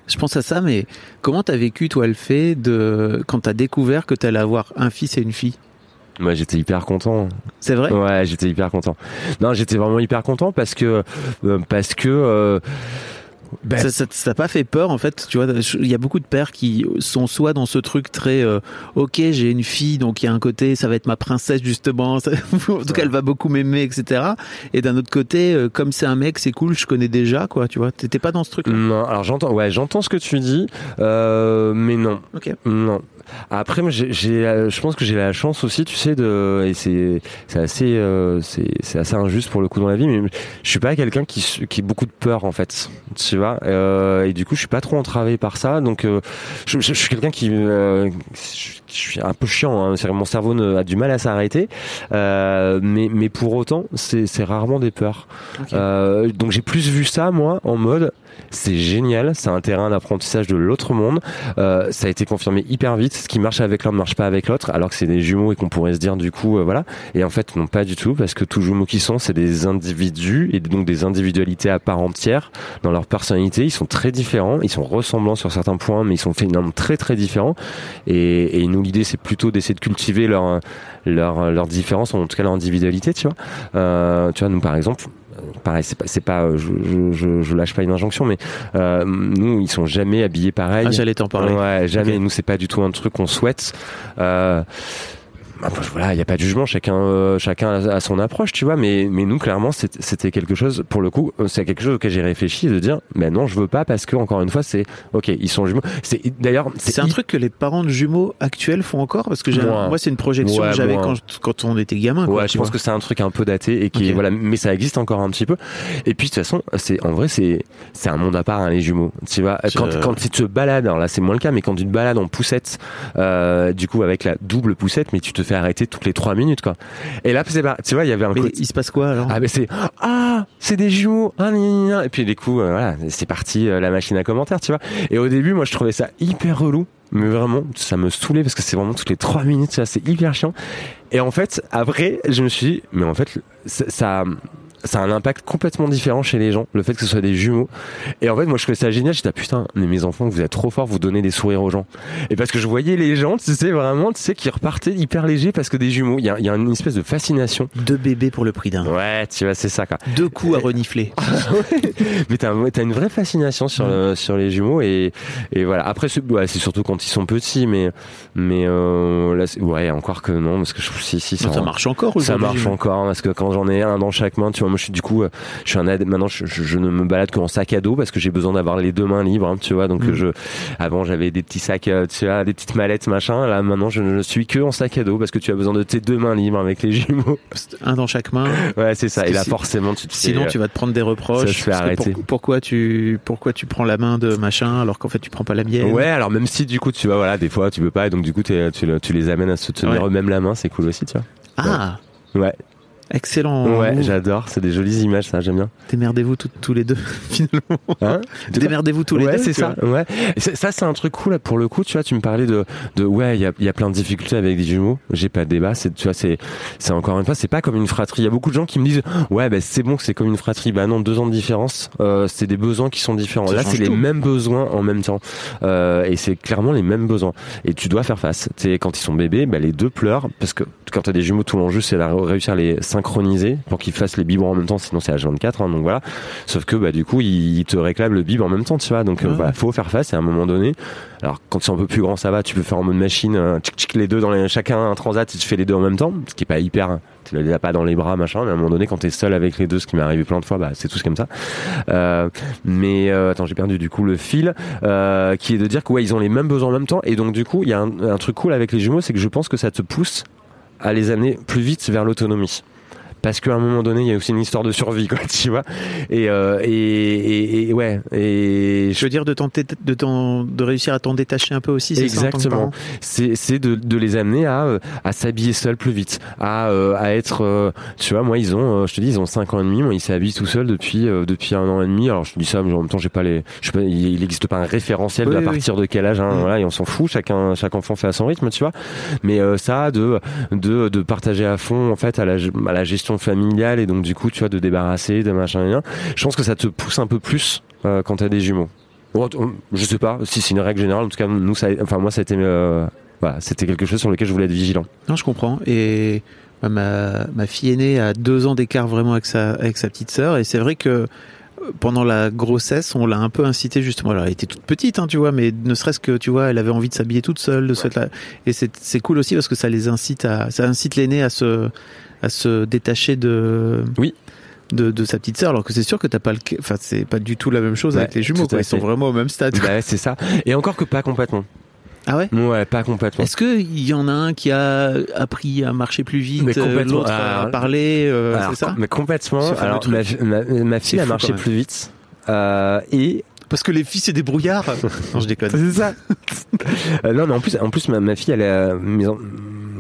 Je pense à ça, mais comment t'as vécu toi le fait de quand t'as découvert que t'allais avoir un fils et une fille? Moi, j'étais hyper content. C'est vrai? Ouais, j'étais hyper content. Non, j'étais vraiment hyper content parce que euh, parce que euh, ben, Ça, t'a pas fait peur en fait, tu vois. Il y a beaucoup de pères qui sont soit dans ce truc très, euh, ok, j'ai une fille, donc il y a un côté, ça va être ma princesse justement. Ça- en tout cas, elle va beaucoup m'aimer, etc. Et d'un autre côté, euh, comme c'est un mec, c'est cool, je connais déjà, quoi. Tu vois. T'étais pas dans ce truc-là? non, alors j'entends, ouais, j'entends ce que tu dis, euh, mais non, Ok. non. Après, euh, je pense que j'ai la chance aussi, tu sais, de, et c'est, assez, euh, c'est, assez injuste pour le coup dans la vie, mais je suis pas quelqu'un qui, qui a beaucoup de peur en fait, tu vois, euh, et du coup, je suis pas trop entravé par ça, donc euh, je, suis quelqu'un qui, euh, suis un peu chiant, hein, mon cerveau ne- a du mal à s'arrêter, euh, mais, mais pour autant, c'est, rarement des peurs. Euh, donc j'ai plus vu ça moi en mode c'est génial, c'est un terrain d'apprentissage de l'autre monde. Euh, ça a été confirmé hyper vite. Ce qui marche avec l'un ne marche pas avec l'autre, alors que c'est des jumeaux et qu'on pourrait se dire du coup euh, voilà. Et en fait non pas du tout parce que tous jumeaux qui sont c'est des individus et donc des individualités à part entière dans leur personnalité. Ils sont très différents, ils sont ressemblants sur certains points, mais ils sont finalement très très différents. Et, et nous l'idée c'est plutôt d'essayer de cultiver leur leur leur différence, en tout cas leur individualité, tu vois. Euh, tu vois nous par exemple pareil, c'est pas, c'est pas, euh, je, je, je, lâche pas une injonction, mais euh, nous, ils sont jamais habillés pareil. Ah, j'allais t'en parler. Ouais, jamais. Ok. Nous, c'est pas du tout un truc qu'on souhaite. Euh, après, voilà, il n'y a pas de jugement, chacun, euh, chacun a, a son approche, tu vois. Mais, mais nous, clairement, c'était quelque chose, pour le coup, euh, c'est quelque chose auquel j'ai réfléchi, de dire, mais non, je veux pas parce que, encore une fois, c'est, ok, ils sont jumeaux. C'est d'ailleurs, C'est un truc que les parents de jumeaux actuels font encore parce que moi, c'est une projection Ouais, que j'avais quand, quand on était gamin. quoi, Ouais, je pense vois. que c'est un truc un peu daté et qui voilà, mais ça existe encore un petit peu. Et puis de toute façon, c'est en vrai c'est c'est un monde à part hein, les jumeaux. Tu vois, Je- quand quand tu te balades, alors là c'est moins le cas, mais quand tu te balades en poussette, euh, du coup avec la double poussette, mais tu te arrêter toutes les trois minutes quoi. Et là c'est pas, tu vois, il y avait un Mais il se passe quoi alors? Ah mais c'est ah c'est des jumeaux ah, et puis les coups euh, voilà c'est parti euh, la machine à commentaires tu vois. Et au début moi je trouvais ça hyper relou. Mais vraiment ça me saoulait parce que c'est vraiment toutes les trois minutes ça c'est hyper chiant. Et en fait après je me suis dit mais en fait ça, ça ça a un impact complètement différent chez les gens, le fait que ce soit des jumeaux. Et en fait, moi, je trouvais ça génial. J'étais, ah, putain, mais mes enfants, vous êtes trop forts, vous donnez des sourires aux gens. Et parce que je voyais les gens, tu sais, vraiment, tu sais, qui repartaient hyper légers parce que des jumeaux, il y a, il y a une espèce de fascination. Deux bébés pour le prix d'un. Ouais, tu vois, c'est ça, quoi. Deux coups à renifler. Mais t'as as une vraie fascination sur, le- sur les jumeaux et, et voilà. Après, c'est ouais, surtout quand ils sont petits, mais, mais euh, là, ouais, encore que non, parce que je, si, si, ça, ça, marche encore ça marche encore parce que quand j'en ai un dans chaque main, tu vois, moi je suis du coup, euh, je suis un adepte- maintenant je, je- je ne me balade qu'en sac à dos parce que j'ai besoin d'avoir les deux mains libres, hein, tu vois. Donc Mm. je, avant j'avais des petits sacs, euh, tu vois, des petites mallettes machin. Là maintenant je ne suis que en sac à dos parce que tu as besoin de tes deux mains libres avec les jumeaux. Un dans chaque main. Ouais, c'est ça. Et là si- forcément tu te fais, Sinon, euh, tu vas te prendre des reproches. ça arrêter. pour- pourquoi tu pourquoi tu prends la main de machin alors qu'en fait tu prends pas la mienne? Ouais, alors même si du coup tu vois, voilà, des fois tu peux pas, et donc du coup tu, le- tu les amènes à se tenir Ouais. eux-mêmes la main, c'est cool aussi, tu vois. Ah, Ouais, excellent. ouais, j'adore, c'est des jolies images, ça, j'aime bien. Démerdez-vous tous- tous les deux finalement. Hein Démerdez-vous tous les ouais, deux. c'est ça. Ouais. Ça, c'est un truc cool là, pour le coup. Tu vois, tu me parlais de, de ouais, il y a, y a plein de difficultés avec des jumeaux. J'ai pas de débat. C'est, tu vois, c'est, c'est encore une fois, c'est pas comme une fratrie. Il y a beaucoup de gens qui me disent, ouais, ben c'est bon, que c'est comme une fratrie. Bah non, deux ans de différence. Euh, c'est des besoins qui sont différents. Ça là, c'est les mêmes besoins en même temps. Euh, et c'est clairement les mêmes besoins. Et tu dois faire face. Tu sais, quand ils sont bébés, bah, les deux pleurent parce que quand t'as des jumeaux, tout l'enjeu, c'est de réussir les synchroniser pour qu'ils fassent les biberons en même temps. Sinon, c'est H24. Hein, donc voilà. Sauf que bah du coup ils te réclament le bib en même temps tu vois donc euh, Ouais. faut faire face et à un moment donné alors quand c'est un peu plus grand ça va tu peux faire en mode machine euh, tchic, tchic, les deux dans les, chacun un transat et tu fais les deux en même temps ce qui est pas hyper tu les as pas dans les bras machin mais à un moment donné quand t'es seul avec les deux ce qui m'est arrivé plein de fois bah c'est tous comme ça euh, mais euh, attends j'ai perdu du coup le fil euh, qui est de dire que ouais ils ont les mêmes besoins en même temps et donc du coup il y a un, un truc cool avec les jumeaux c'est que je pense que ça te pousse à les amener plus vite vers l'autonomie parce qu'à un moment donné, il y a aussi une histoire de survie, quoi, tu vois. Et, euh, et, et, et ouais, et Je veux dire de, t'en dé- de, t'en- de réussir à t'en détacher un peu aussi. c'est Exactement. c'est c'est de, de les amener à euh, à s'habiller seuls plus vite, à euh, à être, tu vois, moi ils ont, je te dis, ils ont 5 ans et demi, moi ils s'habillent tout seuls depuis depuis un an et demi. Alors je te dis ça, mais en même temps j'ai pas les, je sais pas, il il existe pas un référentiel Oui, de à oui. partir de quel âge, hein, Mm. voilà, et on s'en fout, chacun chaque enfant fait à son rythme, tu vois. Mais euh, ça de de de partager à fond en fait à la à la gestion familiale et donc du coup tu vois de débarrasser de machin rien. Je pense que ça te pousse un peu plus euh, quand t'as des jumeaux. T- je sais pas si c'est une règle générale. En tout cas, nous, ça, enfin moi, ça a été, euh, voilà, c'était quelque chose sur lequel je voulais être vigilant. Non, je comprends. Et bah, ma, ma fille aînée a deux ans d'écart vraiment avec sa, avec sa petite sœur. Et c'est vrai que euh, pendant la grossesse, on l'a un peu incité justement. Alors, elle était toute petite, hein, tu vois, mais ne serait-ce que, tu vois, elle avait envie de s'habiller toute seule, de se. Et c'est c'est cool aussi parce que ça les incite à, ça incite l'aîné à se, à se détacher de. Oui. De, de sa petite sœur, alors que c'est sûr que t'as pas le, enfin c'est pas du tout la même chose Ouais, avec les jumeaux, quoi. Ils sont vraiment au même stade. Bah, c'est ça. Et encore que pas complètement. Ah ouais? Ouais, pas complètement. Est-ce que il y en a un qui a appris à marcher plus vite, euh, complètement. l'autre à parler, euh, c'est ça? Mais complètement. Alors, ma, ma, ma fille a marché plus vite. Euh, et Parce que les filles c'est des brouillards. non, je déconne. c'est ça. Euh, non, mais en plus, en plus, ma, ma fille, elle a, mes, en-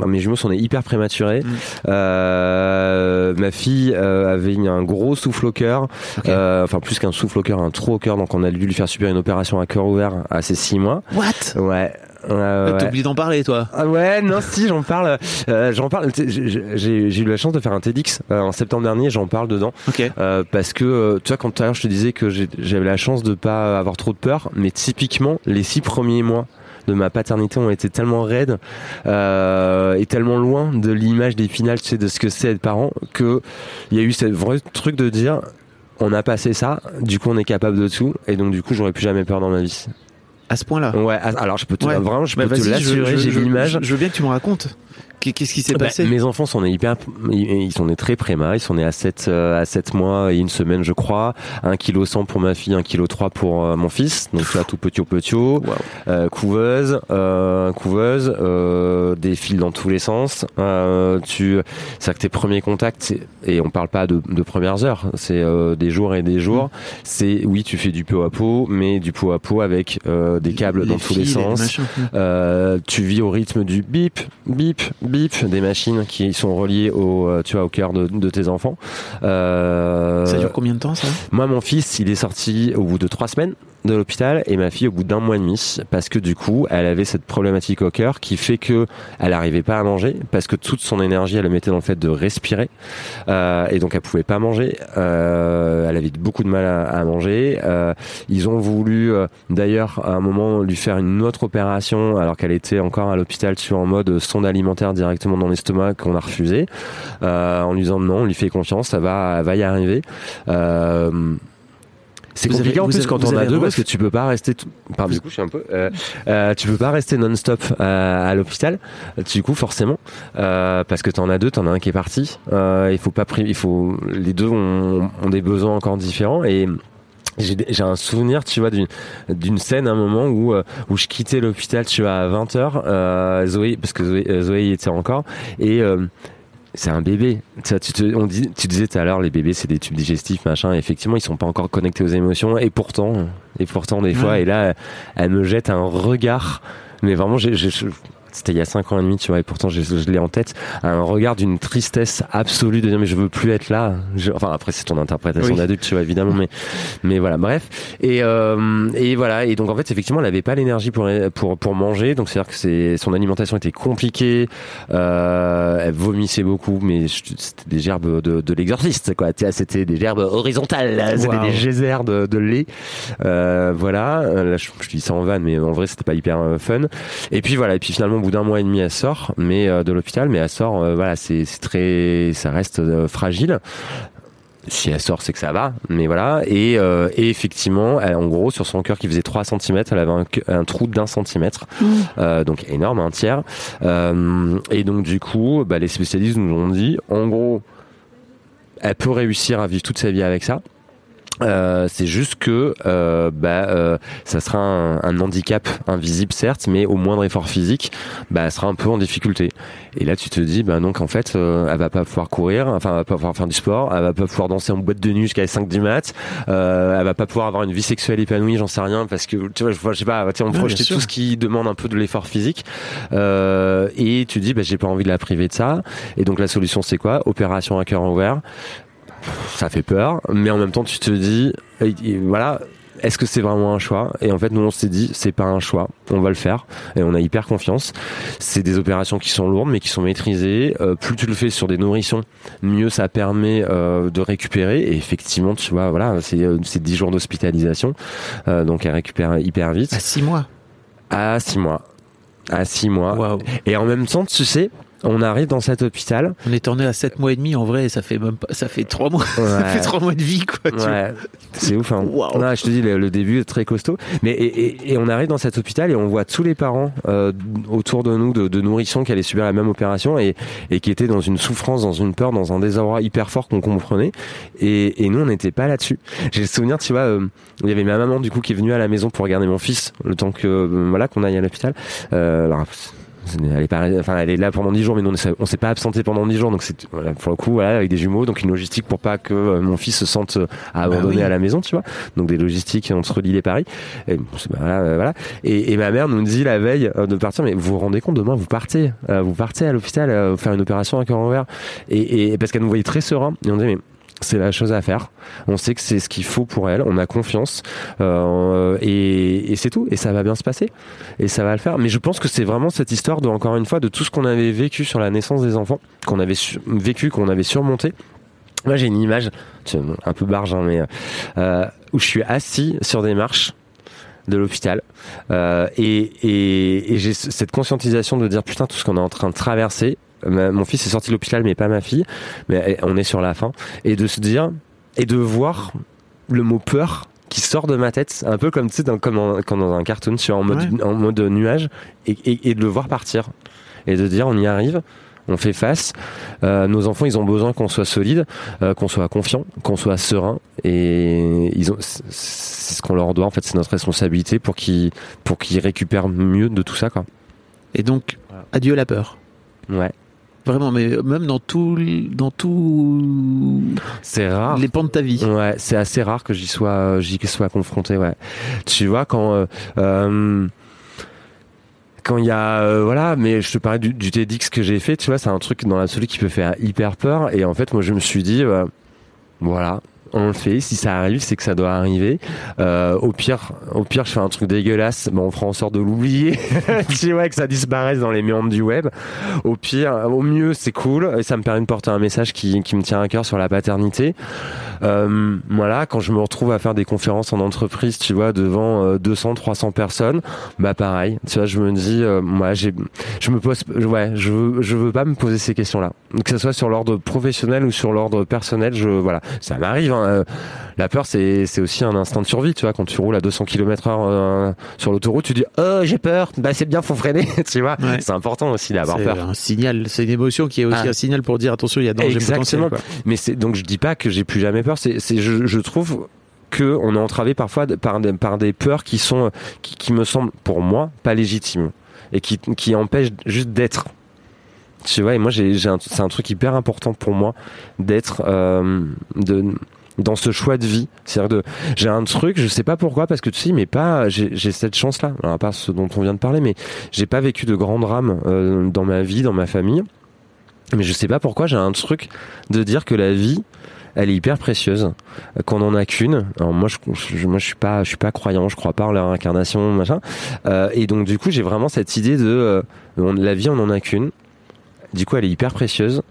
mes jumeaux sont nés hyper prématurés. Mm. Euh, ma fille euh, avait eu un gros souffle au cœur. Euh, enfin plus qu'un souffle au cœur, un trou au cœur. Donc on a dû lui faire subir une opération à cœur ouvert à ses six mois. What? Ouais. Ouais, T'as ouais. oublié d'en parler, toi. Ah ouais, non, si, j'en parle. euh, j'en parle. J'ai eu la chance de faire un TEDx euh, en septembre dernier. J'en parle dedans Ok. euh, parce que euh, tu vois, quand tout à l'heure je te disais que j'avais la chance de pas avoir trop de peur, mais typiquement les six premiers mois de ma paternité ont été tellement raides euh, et tellement loin de l'image des finales, tu sais, de ce que c'est être parent, que il y a eu ce vrai truc de dire. On a passé ça, du coup on est capable de tout, et donc du coup j'aurais plus jamais peur dans ma vie. À ce point-là? Ouais, alors je peux te, Ouais. vraiment, je Bah, te je- l'assurer, je- j'ai je- l'image. Je veux bien que tu me racontes. Qu'est- Qu'est-ce qui s'est Bah, passé? mes enfants sont nés hyper, ils sont nés très préma, ils sont nés à 7, euh, à 7 mois et une semaine, je crois. 1 kg 100 pour ma fille, 1 kg 3 pour euh, mon fils. Donc, vois, tout petit au petit Waouh. euh, couveuse, euh, couveuse, des fils dans tous les sens. Tu, c'est que tes premiers contacts, et on parle pas de, de premières heures, c'est des jours et des jours. C'est, oui, tu fais du pot à pot, mais du pot à pot avec des câbles dans tous les sens. tu vis au rythme du bip, bip, bip des machines qui sont reliées au, euh, tu vois, au cœur de, de tes enfants. Euh, Ça dure combien de temps, ça? Moi, mon fils, il est sorti au bout de trois semaines. De l'hôpital et ma fille au bout d'un mois et demi parce que du coup elle avait cette problématique au cœur qui fait que elle n'arrivait pas à manger parce que toute son énergie elle le mettait dans le fait de respirer euh, et donc elle pouvait pas manger. Euh, elle avait beaucoup de mal à, manger. Euh, ils ont voulu d'ailleurs à un moment lui faire une autre opération alors qu'elle était encore à l'hôpital sur en mode sonde alimentaire directement dans l'estomac qu'on a refusé. En lui disant non on lui fait confiance ça va va y arriver c'est compliqué avez- en plus avez- quand on a deux parce que tu peux pas rester tout... pardon. Du coup je suis un peu euh, euh, tu peux pas rester non-stop euh, à l'hôpital. Du coup forcément euh, parce que t'en as deux t'en as un qui est parti. Euh, il faut pas il faut les deux ont, ont des besoins encore différents. Et j'ai j'ai un souvenir tu vois d'une d'une scène un moment où euh, où je quittais l'hôpital tu vois à 20h euh, Zoé parce que Zoé, Zoé y était encore. Et euh, c'est un bébé. Tu, te, on tu disais tout à l'heure, les bébés, c'est des tubes digestifs, machin. Effectivement, ils sont pas encore connectés aux émotions. Et pourtant, et pourtant, des fois, et là, elle me jette un regard. Mais vraiment, j'ai, c'était il y a cinq ans et demi, tu vois, et pourtant, je, je l'ai en tête. Un regard d'une tristesse absolue de dire, mais je veux plus être là. Je- enfin, après, c'est ton interprétation Oui. d'adulte, tu vois, évidemment, mais, mais voilà, bref. Et, euh, et voilà. Et donc, en fait, effectivement, elle avait pas l'énergie pour, pour, pour manger. Donc, c'est-à-dire que c'est, son alimentation était compliquée. Euh, elle vomissait beaucoup, mais c'était des gerbes de, de l'exorciste, quoi. C'était des gerbes horizontales, c'était Wow. des geysers de, de lait. Euh, voilà. Là, je, je dis ça en vanne, mais en vrai, c'était pas hyper fun. Et puis voilà. Et puis finalement, au bout d'un mois et demi, elle sort, mais euh, de l'hôpital, mais elle sort. euh, voilà, c'est très, ça reste euh, fragile. Si elle sort, c'est que ça va, mais voilà. Et, euh, et effectivement, elle- en gros, sur son cœur qui faisait 3 cm, elle avait un, trou d'un centimètre, Euh, donc énorme, un tiers. Euh, et donc du coup, bah, les spécialistes nous ont dit, en gros, elle peut réussir à vivre toute sa vie avec ça. Euh, c'est juste que euh, bah, euh, ça sera un, un handicap invisible certes, mais au moindre effort physique, bah, elle sera un peu en difficulté. Et là, tu te dis, bah donc en fait, euh, elle va pas pouvoir courir, enfin, elle va pas pouvoir faire du sport, elle va pas pouvoir danser en boîte de nuit jusqu'à 5 du mat, euh, elle va pas pouvoir avoir une vie sexuelle épanouie, j'en sais rien, parce que tu vois, je, sais pas, on Ouais, projetait tout ce qui demande un peu de l'effort physique, euh, et tu dis, bah j'ai pas envie de la priver de ça. Et donc la solution, c'est quoi? Opération à cœur ouvert ça fait peur, mais en même temps, tu te dis, voilà, est-ce que c'est vraiment un choix? Et en fait, nous, on s'est dit, c'est pas un choix, on va le faire, et on a hyper confiance. C'est des opérations qui sont lourdes, mais qui sont maîtrisées. Euh, plus tu le fais sur des nourrissons, mieux ça permet euh, de récupérer. Et effectivement, tu vois, voilà, c'est euh, c'est 10 jours d'hospitalisation, euh, donc elle récupère hyper vite. À 6 mois. À 6 mois. À 6 mois. Et en même temps, tu sais, on arrive dans cet hôpital. On est tourné à 7 mois et demi en vrai, ça fait même pas, ça fait 3 mois. ça fait 3 mois de vie quoi. Ouais, c'est ouf. Hein. Waouh. Non, je te dis, le, le début est très costaud. Mais et, et- et on arrive dans cet hôpital et on voit tous les parents euh, autour de nous, de, de nourrissons qui allaient subir la même opération et, et qui étaient dans une souffrance, dans une peur, dans un désarroi hyper fort qu'on comprenait. Et, et nous, on n'était pas là-dessus. J'ai le souvenir, tu vois, euh, il y avait ma maman du coup qui est venue à la maison pour regarder mon fils le temps que euh, voilà qu'on aille à l'hôpital. Euh, alors, elle est, pas, enfin, elle est là pendant 10 jours, mais nous, on s'est- pas absenté pendant 10 jours, donc c'est voilà, pour le coup, voilà, avec des jumeaux, donc une logistique pour pas que euh, mon fils se sente euh, abandonné oui. à la maison, tu vois. Donc des logistiques entre Lille et Paris. Et, bon, bah, voilà, euh, voilà. Et, et ma mère nous dit la veille de partir, mais vous vous rendez compte, demain vous partez, vous partez à l'hôpital euh, faire une opération à cœur ouvert. Et, et parce qu'elle nous voyait très serein, et on dit mais c'est la chose à faire. On sait que c'est ce qu'il faut pour elle. On a confiance euh, et, et c'est tout. Et ça va bien se passer. Et ça va le faire. Mais je pense que c'est vraiment cette histoire de encore une fois de tout ce qu'on avait vécu sur la naissance des enfants, qu'on avait vécu, qu'on avait surmonté. Moi, j'ai une image, un peu barge, hein, mais euh, où je suis assis sur des marches de l'hôpital euh, et, et, j'ai ce- cette conscientisation de dire putain tout ce qu'on est en train de traverser. Ma- mon fils est sorti de l'hôpital, mais pas ma fille. Mais on est sur la fin et de se dire et de voir le mot peur qui sort de ma tête, un peu comme tu sais, dans, comme, en- dans un cartoon, vois, en mode, Ouais. en mode nuage, et, et, et de le voir partir et de dire on y arrive. On fait face. Euh, nos enfants, ils ont besoin qu'on soit solide, euh, qu'on soit confiant, qu'on soit serein. Et ils ont, c'est c'est ce qu'on leur doit. En fait, c'est notre responsabilité pour qu'ils, pour qu'ils récupèrent mieux de tout ça, quoi. Et donc, adieu la peur. Ouais. Vraiment, mais même dans tout, dans tout C'est rare. les pans de ta vie. Ouais, c'est assez rare que j'y sois, j'y sois confronté. Ouais. Tu vois quand. euh, euh, quand il y a euh, voilà mais je te parlais du, du TEDx que j'ai fait tu vois c'est un truc dans l'absolu qui peut faire hyper peur et en fait moi je me suis dit euh, voilà on le fait. Si ça arrive, c'est que ça doit arriver. Euh, au pire, au pire, je fais un truc dégueulasse, on fera en sorte de l'oublier. que ça disparaisse dans les méandres du web. Au pire, au mieux, c'est cool et ça me permet de porter un message qui, me tient à cœur sur la paternité. Euh, voilà, quand je me retrouve à faire des conférences en entreprise, tu vois, devant 200, euh, 300 personnes, bah pareil. Tu vois, je me dis, moi, je me pose, je veux, je veux pas me poser ces questions-là. Que ce soit sur l'ordre professionnel ou sur l'ordre personnel, je, voilà, ça m'arrive. Hein, euh, la peur, c'est, c'est aussi un instinct de survie, tu vois. Quand tu roules à 200 km heure sur l'autoroute, tu dis, oh, j'ai peur. Bah, c'est bien, faut freiner, tu vois. C'est important aussi d'avoir peur. C'est un signal, c'est une émotion qui est aussi ah. un signal pour dire attention, il y a danger Exactement. Potentiel, Mais c'est donc je dis pas que j'ai plus jamais peur. C'est, c'est je, je trouve que on est entravé parfois par des, par des peurs qui sont qui, qui me semblent pour moi pas légitimes et qui, qui empêchent juste d'être tu vois et moi j'ai, c'est un truc hyper important pour moi d'être euh, de dans ce choix de vie. C'est-à-dire de, j'ai un truc, je sais pas pourquoi, parce que tu sais, mais pas, j'ai, cette chance-là, à part ce dont on vient de parler, mais j'ai pas vécu de grands drames euh, dans ma vie, dans ma famille. Mais je sais pas pourquoi, j'ai un truc de dire que la vie, elle est hyper précieuse, qu'on en a qu'une. Alors moi, je, je, moi, je suis pas, je suis pas croyant, je crois pas en la réincarnation, machin. Euh, et donc, du coup, j'ai vraiment cette idée de la vie, on en a qu'une. Du coup, elle est hyper précieuse.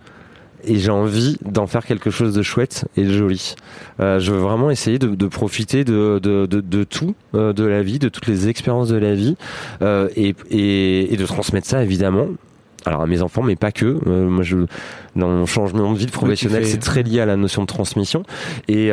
Et j'ai envie d'en faire quelque chose de chouette et de joli. Euh, je veux vraiment essayer de, de profiter de, de, de, tout euh, de la vie, de toutes les expériences de la vie, euh, et, et, et de transmettre ça évidemment alors à mes enfants, mais pas que. Moi, je, dans mon changement de vie professionnel, c'est très lié à la notion de transmission. Et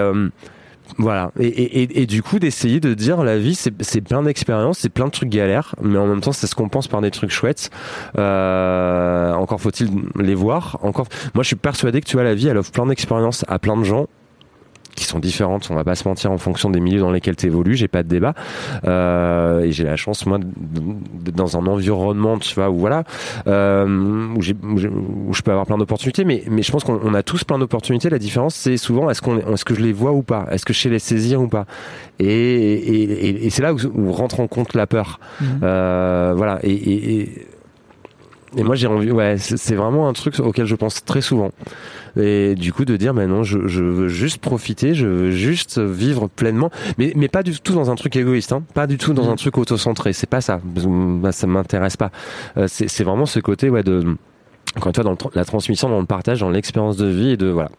voilà. Et, et, et, du coup, d'essayer de dire la vie, c'est plein d'expériences, c'est plein de trucs galères, mais en même temps, c'est ce qu'on pense par des trucs chouettes. Euh, encore faut-il les voir. Encore, moi, je suis persuadé que tu vois, la vie, elle offre plein d'expériences à plein de gens qui sont différentes, on va pas se mentir, en fonction des milieux dans lesquels tu évolues, j'ai pas de débat. Euh, et j'ai la chance, moi, d'être dans un environnement, tu vois, où voilà, euh, où, où, je peux avoir plein d'opportunités, mais, mais je pense qu'on a tous plein d'opportunités. La différence, c'est souvent, est-ce qu'on, est-ce que je les vois ou pas? Est-ce que je sais les saisir ou pas? Et, et, et, c'est là où, où, rentre en compte la peur. Mmh. Euh, voilà. et et moi, j'ai envie, ouais, c'est vraiment un truc auquel je pense très souvent. Et du coup, de dire, maintenant, je, je veux juste profiter, je veux juste vivre pleinement, mais, mais pas du tout dans un truc égoïste, hein, pas du tout dans un mm. truc auto-centré. C'est pas ça. Bah, ça m'intéresse pas. Euh, c'est vraiment ce côté, ouais, de, encore une fois, dans la transmission, dans le partage, dans l'expérience de vie et de, voilà,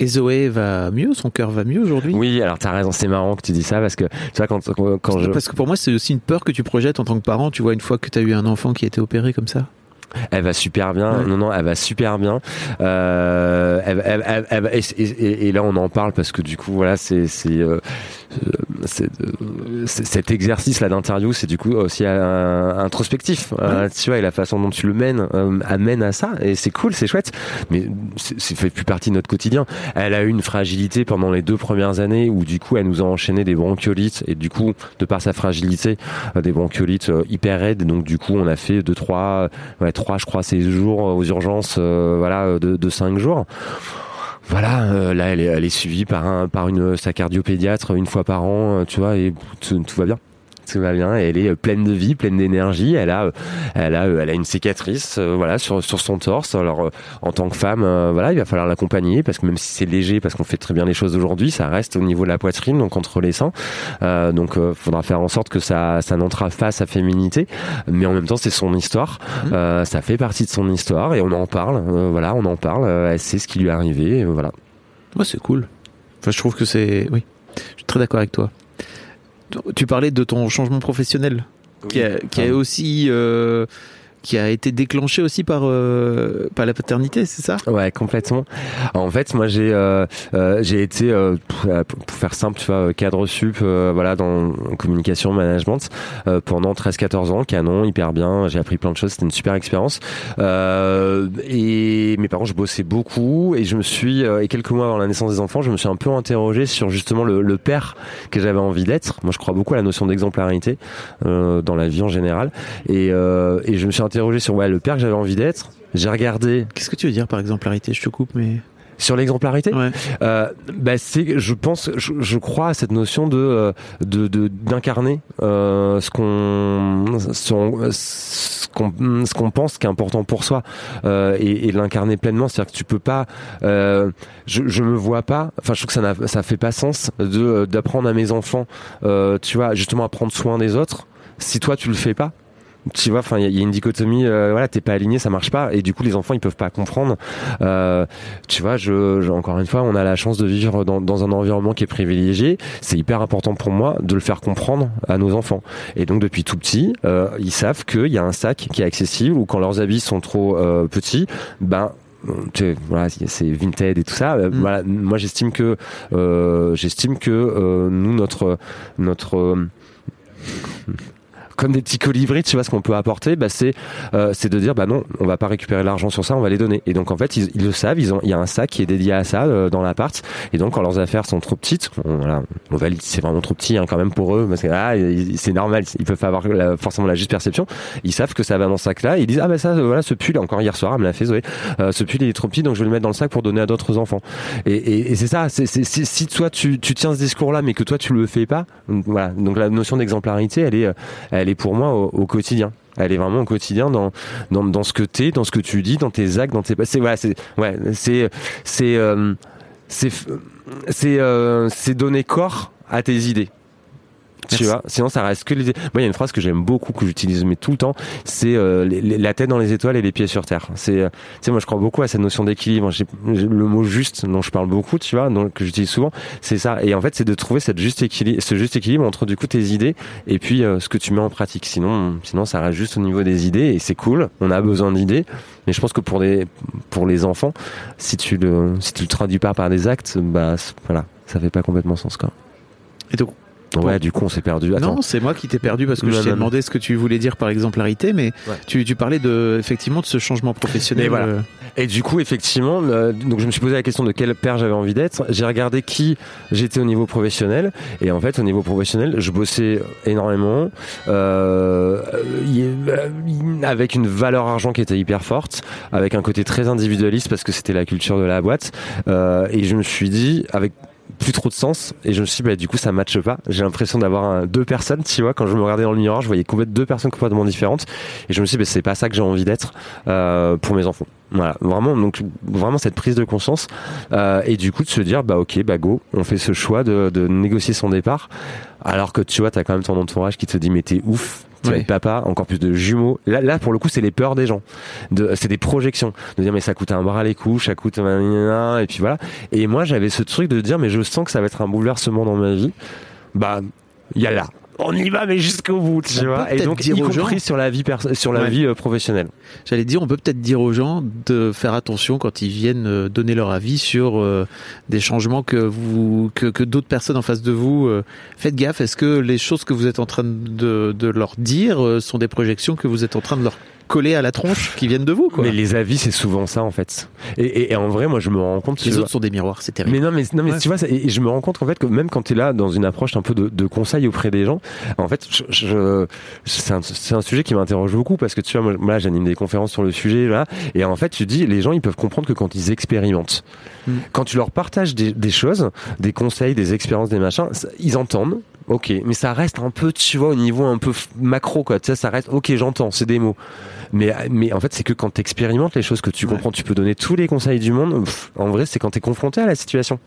et Zoé va mieux, son cœur va mieux aujourd'hui? Oui, alors t'as raison, c'est marrant que tu dis ça parce que tu vois quand quand je parce que pour moi c'est aussi une peur que tu projettes en tant que parent. Tu vois une fois que tu as eu un enfant qui a été opéré comme ça. Elle va super bien. Non, non, elle va super bien. Euh, elle, elle, elle, et, et, là, on en parle parce que du coup, voilà, c'est c'est euh, cet exercice là d'interview, c'est du coup aussi introspectif. Euh, tu vois, et la façon dont tu le mènes euh, amène à ça. Et c'est cool, c'est chouette. Mais c'est fait plus partie de notre quotidien. Elle a eu une fragilité pendant les deux premières années où du coup, elle nous a enchaîné des bronchiolites et du coup, de par sa fragilité, des bronchiolites hyper raides. Donc du coup, on a fait deux, trois, ouais, trois, je crois, ces jours aux urgences, euh, voilà, de, de cinq jours voilà, euh, là elle est, elle est suivie par un par une sa cardiopédiatre une fois par an, tu vois, et tout va bien tout va bien. Elle est euh, pleine de vie, pleine d'énergie. Elle a, euh, elle a, euh, elle a une cicatrice, voilà, sur sur son torse. Alors, en tant que femme, voilà, il va falloir l'accompagner parce que même si c'est léger, parce qu'on fait très bien les choses aujourd'hui, ça reste au niveau de la poitrine, donc entre les seins. Euh, donc, il faudra faire en sorte que ça, ça n'entrave pas sa féminité, mais en même temps, c'est son histoire. Mmh. ça fait partie de son histoire et on en parle. voilà, on en parle. elle sait ce qui lui est arrivé. voilà. Ouais, c'est cool. Enfin, je trouve que c'est, oui, je suis très d'accord avec toi. Tu parlais de ton changement professionnel, qui, a, qui a aussi euh, qui a été déclenché aussi par euh, par la paternité, c'est ça? Ouais, complètement. En fait, moi j'ai euh, euh j'ai été pour faire simple, tu vois, cadre sup voilà dans communication management pendant 13 14 ans, canon, hyper bien, j'ai appris plein de choses, c'était une super expérience. et mes parents, je bossais beaucoup et je me suis et quelques mois avant la naissance des enfants, je me suis un peu interrogé sur justement le, le père que j'avais envie d'être. Moi, je crois beaucoup à la notion d'exemplarité dans la vie en général et et je me suis interrogé sur ouais, le père que j'avais envie d'être. J'ai regardé. Qu'est-ce que tu veux dire par exemplarité? Je te coupe, mais. Sur l'exemplarité, Ouais. euh, bah c'est, je pense, je, je crois à cette notion de euh, de- d'incarner euh, ce qu'on ce qu'on ce qu'on pense qui est important pour soi euh, et, et l'incarner pleinement. C'est-à-dire que tu peux pas, je je me vois pas. Enfin, je trouve que ça n'a ça fait pas sens de d'apprendre à mes enfants, tu vois, justement à prendre soin des autres. Si toi tu le fais pas, tu vois, enfin, il y, a- il y a une dichotomie. euh, voilà, t'es pas aligné, ça marche pas, et du coup, les enfants, ils peuvent pas comprendre. Euh, tu vois, je, je- encore une fois, on a la chance de vivre dans, dans un environnement qui est privilégié. C'est hyper important pour moi de le faire comprendre à nos enfants. Et donc, depuis tout petit, euh, ils savent qu'il y a un sac qui est accessible, ou quand leurs habits sont trop petits, ben voilà, c'est Vinted et tout ça. Mm. Voilà, moi j'estime que j'estime que nous notre notre comme des petits colibris, tu vois ce qu'on peut apporter, bah c'est euh, c'est de dire bah non, on va pas récupérer l'argent sur ça, on va les donner. Et donc en fait ils, le savent, ils ont il y a un sac qui est dédié à ça euh, dans l'appart. Et donc quand leurs affaires sont trop petites, on, voilà, on valide, c'est vraiment trop petit hein, quand même pour eux parce que ah, c'est normal, ils peuvent pas avoir forcément la juste perception. Ils savent que ça va dans ce sac là, ils disent ah bah ça euh, voilà ce pull encore hier soir elle me l'a fait Zoé, euh, ce pull il est trop petit donc je vais le mettre dans le sac pour donner à d'autres enfants. Et, et, et c'est ça, c'est si, toi tu, tiens ce discours là mais que toi tu le fais pas, voilà. Donc la notion d'exemplarité elle est euh, elle est pour moi au, quotidien. Elle est vraiment au quotidien dans ce que t'es, dans ce que tu dis, dans tes actes, dans tes c'est voilà, c'est ouais, c'est c'est euh, c'est c'est euh, c'est donner corps à tes idées. Tu vois, sinon ça reste que les. Moi, il y a une phrase que j'aime beaucoup, que j'utilise mais tout le temps, c'est euh, les- les- la tête dans les étoiles et les pieds sur terre. C'est, euh, tu sais, moi je crois beaucoup à cette notion d'équilibre. Le mot juste dont je parle beaucoup, tu vois, donc, que j'utilise souvent, c'est ça. Et en fait, c'est de trouver cette juste équilibre, ce juste équilibre entre du coup tes idées et puis euh, ce que tu mets en pratique. Sinon, sinon ça reste juste au niveau des idées et c'est cool. On a besoin d'idées, mais je pense que pour des, pour les enfants, si tu le, si tu le traduis pas par des actes, bah voilà, ça fait pas complètement sens quoi. Et donc, Ouais, du coup, on s'est perdu. Attends. non, c'est moi qui t'ai perdu parce que Non, je t'ai demandé ce que tu voulais dire par exemplarité, mais Ouais. tu, tu parlais de, effectivement de ce changement professionnel. Voilà. euh, Et du coup, effectivement, le- donc je me suis posé la question de quel père j'avais envie d'être. J'ai regardé qui j'étais au niveau professionnel. Et en fait, au niveau professionnel, je bossais énormément, euh, euh, avec une valeur argent qui était hyper forte, avec un côté très individualiste parce que c'était la culture de la boîte. Euh, et je me suis dit, avec plus trop de sens. Et je me suis dit bah, du coup ça matche pas. J'ai l'impression d'avoir deux personnes tu vois. Quand je me regardais dans le miroir je voyais complètement deux personnes complètement différentes. Et je me suis dit bah, c'est pas ça que j'ai envie d'être euh, pour mes enfants. Voilà. Vraiment. Donc vraiment cette prise de conscience euh, et du coup de se dire bah ok bah go. On fait ce choix de, de négocier son départ. Alors que tu vois t'as quand même ton entourage qui te dit mais t'es ouf tu vas être papa, encore plus de jumeaux. Là, là pour le coup, c'est les peurs des gens. De, c'est des projections. De dire, mais ça coûte un bras les couches, ça coûte un et puis voilà. Et moi, j'avais ce truc de dire, mais je sens que ça va être un bouleversement dans ma vie. Bah, il y a là. On y va, mais jusqu'au bout, tu On vois. Et donc, dire y gens- compris sur la vie, sur la Ouais. vie euh, professionnelle. J'allais dire, on peut peut-être dire aux gens de faire attention quand ils viennent euh, donner leur avis sur euh, des changements que vous, que, que d'autres personnes en face de vous. euh, faites gaffe. Est-ce que les choses que vous êtes en train de, de leur dire euh, sont des projections que vous êtes en train de leur coller à la tronche qui viennent de vous, quoi Mais les avis, c'est souvent ça, en fait. Et, et- et en vrai, moi, je me rends compte. Les vois- autres sont des miroirs, c'est terrible. Mais non, mais, non, mais Ouais. tu vois, ça- et et je me rends compte qu'en fait, que même quand tu es là dans une approche un peu de, de conseil auprès des gens, en fait, je, je- c'est un, sujet qui m'interroge beaucoup parce que tu vois, moi, moi, là, j'anime des conférences sur le sujet, là, et en fait, tu dis, les gens, ils peuvent comprendre que quand ils expérimentent, Mm. quand tu leur partages des, des choses, des conseils, des expériences, des machins, ça- ils entendent. Ok, mais ça reste un peu, tu vois, au niveau un peu macro, quoi. Tu sais, ça reste, ok, j'entends, c'est des mots. Mais, mais en fait, c'est que quand tu expérimentes les choses que tu Ouais. comprends, tu peux donner tous les conseils du monde. Pff, en vrai, c'est quand tu es confronté à la situation.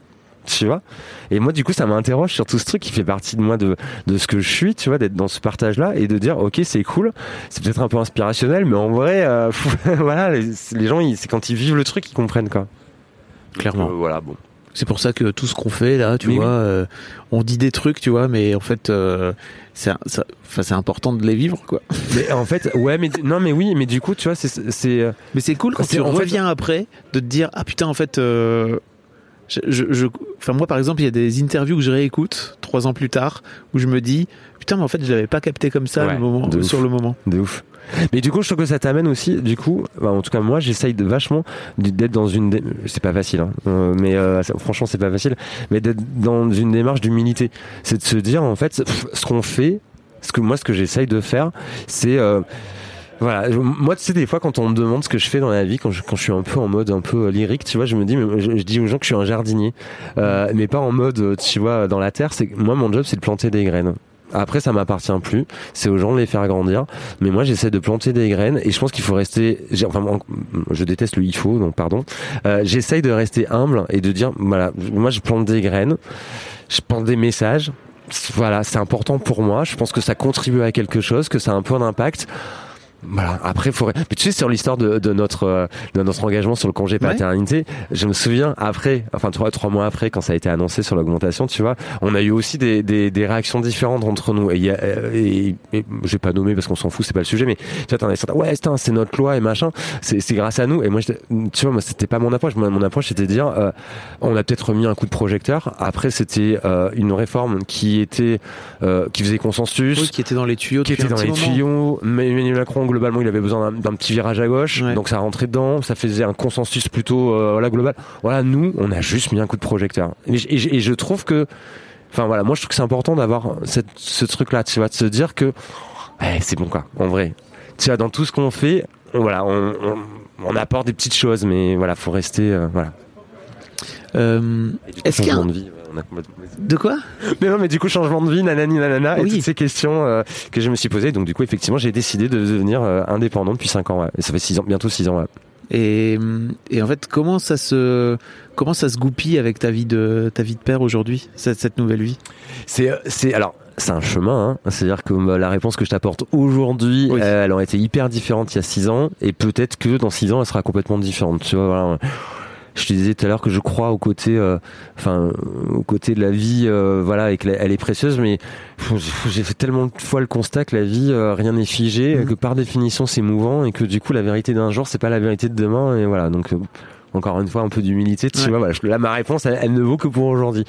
Tu vois? Et moi, du coup, ça m'interroge sur tout ce truc qui fait partie de moi, de, de ce que je suis, tu vois, d'être dans ce partage-là et de dire, ok, c'est cool, c'est peut-être un peu inspirationnel, mais en vrai, euh, voilà, les, les gens, ils- c'est quand ils vivent le truc qu'ils comprennent, quoi. Clairement. Euh, voilà, bon. C'est pour ça que tout ce qu'on fait là, tu Mais vois, oui. euh, on dit des trucs, tu vois, mais en fait, euh, c'est important de les vivre, quoi. Mais en fait, ouais, mais non, mais oui, mais du coup, tu vois, c'est, c'est, euh, Mais c'est cool quand tu fait- reviens après de te dire ah putain en fait euh, je, je, je- enfin moi par exemple il y a des interviews que je réécoute trois ans plus tard où je me dis putain mais en fait je l'avais pas capté comme ça Ouais, le moment, de ouf. sur le moment De ouf. Mais du coup, je trouve que ça t'amène aussi, du coup, en tout cas, moi, j'essaye de vachement d'être dans une, c'est pas facile, hein, euh, mais euh, franchement, c'est pas facile, mais d'être dans une démarche d'humilité. C'est de se dire, en fait, ce qu'on fait, ce que moi, ce que j'essaye de faire, c'est, euh, Voilà, moi tu sais des fois quand on me demande ce que je fais dans la vie, quand je, quand je suis un peu en mode un peu lyrique, tu vois, je me dis, mais je, je dis aux gens que je suis un jardinier, mais pas en mode, tu vois, dans la terre. C'est moi mon job c'est de planter des graines. Après, ça m'appartient plus. C'est aux gens de les faire grandir. Mais moi, j'essaie de planter des graines et je pense qu'il faut rester. Enfin, je déteste le il faut, donc pardon. Euh, J'essaye de rester humble et de dire, voilà, moi, je plante des graines, je plante des messages. Voilà, c'est important pour moi. Je pense que ça contribue à quelque chose, que ça a un peu d'impact. Voilà. Après, faut. Mais tu sais, sur l'histoire de, de notre euh, de notre engagement sur le congé Ouais. paternité, je me souviens après, enfin trois trois mois après, quand ça a été annoncé sur l'augmentation, tu vois, on a eu aussi des, des, des réactions différentes entre nous. Et, y a, euh, et, et j'ai pas nommé parce qu'on s'en fout, c'est pas le sujet, mais tu vois, t'en as certains, ouais, c'est notre loi et machin, c'est c'est grâce à nous. Et moi, tu vois, moi, c'était pas mon approche. Moi, Mon approche, c'était de dire, euh, on a peut-être remis un coup de projecteur. Après, c'était euh, une réforme qui était euh, qui faisait consensus Oui, qui était dans les tuyaux qui était dans les moment. tuyaux. Emmanuel Macron, globalement, il avait besoin d'un- petit virage à gauche, Ouais. donc ça rentrait dedans, ça faisait un consensus plutôt euh, voilà, global. Voilà, nous, on a juste mis un coup de projecteur. Et, je- et je- et je trouve que, enfin voilà, moi je trouve que c'est important d'avoir cette, ce truc-là, tu vois, de se dire que, ouais, c'est bon quoi, en vrai. Tu vois, dans tout ce qu'on fait, on, voilà, on, on, on apporte des petites choses, mais voilà, faut rester, euh, voilà. Euh, Est-ce qu'il y a un- de vie, on a complètement- de quoi? Mais non, mais du coup, changement de vie, nanani, nanana, et Oui. toutes ces questions euh, que je me suis posées. Donc, du coup, effectivement, j'ai décidé de devenir euh, indépendant depuis 5 ans. ouais. Et ça fait six ans, bientôt 6 ans. ouais. et, et en fait, comment ça se comment ça se goupille avec ta vie de ta vie de père aujourd'hui, cette, cette nouvelle vie? C'est, euh, c'est, alors, c'est un chemin. Hein. C'est-à-dire que euh, la réponse que je t'apporte aujourd'hui, Oui. euh, elle aurait été hyper différente il y a 6 ans. Et peut-être que dans 6 ans, elle sera complètement différente. Tu vois, voilà. Je te disais tout à l'heure que je crois au côté, euh, enfin, au côté de la vie, euh, voilà, et qu'elle elle est précieuse, mais j'ai fait tellement de fois le constat que la vie, euh, rien n'est figé, Mhm. que par définition c'est mouvant, et que du coup la vérité d'un jour c'est pas la vérité de demain, et voilà. Donc encore une fois un peu d'humilité, tu Ouais. vois. Voilà, là ma réponse, elle, elle ne vaut que pour aujourd'hui.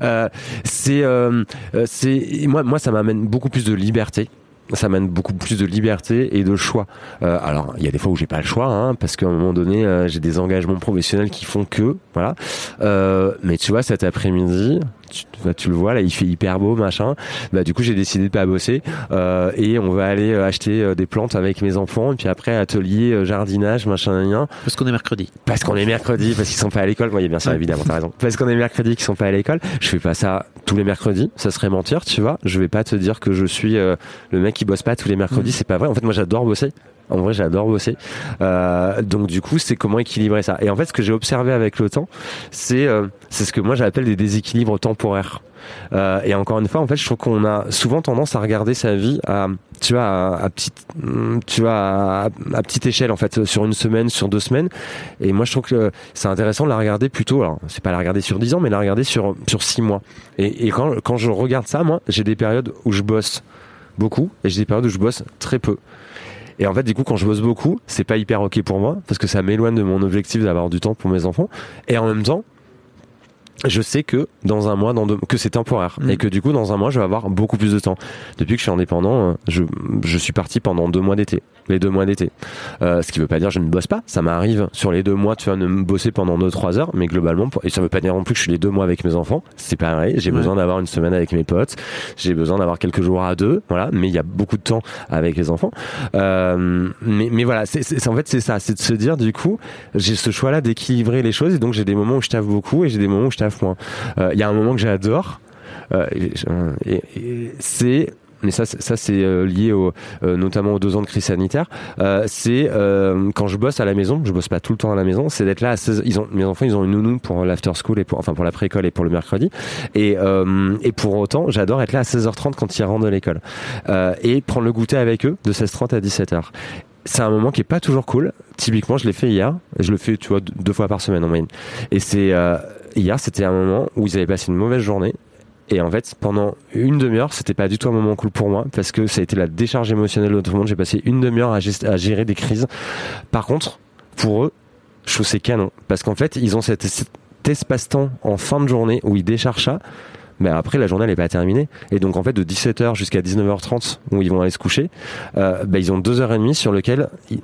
Euh, c'est, euh, euh, c'est, moi, moi ça m'amène beaucoup plus de liberté ça mène beaucoup plus de liberté et de choix. Euh, alors, il y a des fois où j'ai pas le choix, hein, parce qu'à un moment donné, euh, j'ai des engagements professionnels qui font que, voilà. Euh, mais tu vois, cet après-midi, tu, bah, tu le vois, là, il fait hyper beau, machin. Bah, du coup, j'ai décidé de pas bosser euh, et on va aller euh, acheter euh, des plantes avec mes enfants et puis après atelier jardinage, machin, rien. Parce qu'on est mercredi. Parce qu'on est mercredi, parce qu'ils sont pas à l'école. Oui, bien sûr, Ouais. évidemment, t'as raison. Parce qu'on est mercredi, qu'ils sont pas à l'école. Je fais pas ça tous les mercredis. Ça serait mentir, tu vois. Je vais pas te dire que je suis euh, le mec qui bosse pas tous les mercredis. Mhm. C'est pas vrai. En fait, moi, j'adore bosser. En vrai, j'adore bosser. Euh, donc, du coup, c'est comment équilibrer ça. Et en fait, ce que j'ai observé avec le temps, c'est euh, ce que moi j'appelle des déséquilibres temporaires. Euh, et encore une fois, en fait, je trouve qu'on a souvent tendance à regarder sa vie à, tu vois, à, petite, hum, tu vois, à, petite échelle, en fait, sur une semaine, sur deux semaines. Et moi, je trouve que c'est intéressant de la regarder plutôt. Alors, c'est pas la regarder sur 10 ans, mais la regarder sur sur six mois. Et, et quand quand je regarde ça, moi, j'ai des périodes où je bosse beaucoup et j'ai des périodes où je bosse très peu. Et en fait, du coup, quand je bosse beaucoup, c'est pas hyper ok pour moi parce que ça m'éloigne de mon objectif d'avoir du temps pour mes enfants. Et en même temps, je sais que dans un mois, dans deux, que c'est temporaire Mm. et que du coup, dans un mois, je vais avoir beaucoup plus de temps. Depuis que je suis indépendant, euh, je, je suis parti pendant deux mois d'été, les deux mois d'été. Euh, ce qui veut pas dire je ne bosse pas. Ça m'arrive sur les deux mois, tu de me bosser pendant deux trois heures, mais globalement, et ça veut pas dire non plus que je suis les deux mois avec mes enfants. C'est pareil. J'ai Ouais. besoin d'avoir une semaine avec mes potes. J'ai besoin d'avoir quelques jours à deux, voilà. Mais il y a beaucoup de temps avec les enfants. Euh, mais, mais voilà, c'est, en fait c'est ça, c'est de se dire du coup, j'ai ce choix-là d'équilibrer les choses et donc j'ai des moments où je taffe beaucoup et j'ai des moments où je taffe moins. Euh, Il y a un moment que j'adore, euh, et, et- et c'est mais ça, ça c'est euh, lié au, euh, notamment aux deux ans de crise sanitaire. Euh, c'est quand je bosse à la maison, je bosse pas tout le temps à la maison, c'est d'être là à 16 Ils mes enfants, ils ont une nounou pour l'after school et pour enfin pour la précole et pour le mercredi. Et et pour autant, j'adore être là à 16h30 quand ils rentrent de l'école et prendre le goûter avec eux de 16h30 à 17h. C'est un moment qui est pas toujours cool. Typiquement, je l'ai fait hier. Je le fais, tu vois, deux- fois par semaine en moyenne. Et c'est hier, c'était un moment où ils avaient passé une mauvaise journée. Et en fait, pendant une demi-heure, c'était pas du tout un moment cool pour moi parce que ça a été la décharge émotionnelle de tout le monde. J'ai passé une demi-heure à, gérer des crises. Par contre, pour eux, je trouve c'est canon parce qu'en fait, ils ont cet, cet espace-temps en fin de journée où ils déchargent ça. Ben après la journée elle est pas terminée. Et donc en fait de 17h jusqu'à 19h30 où ils vont aller se coucher, euh, ben, ils ont deux heures et demie sur lequel ils,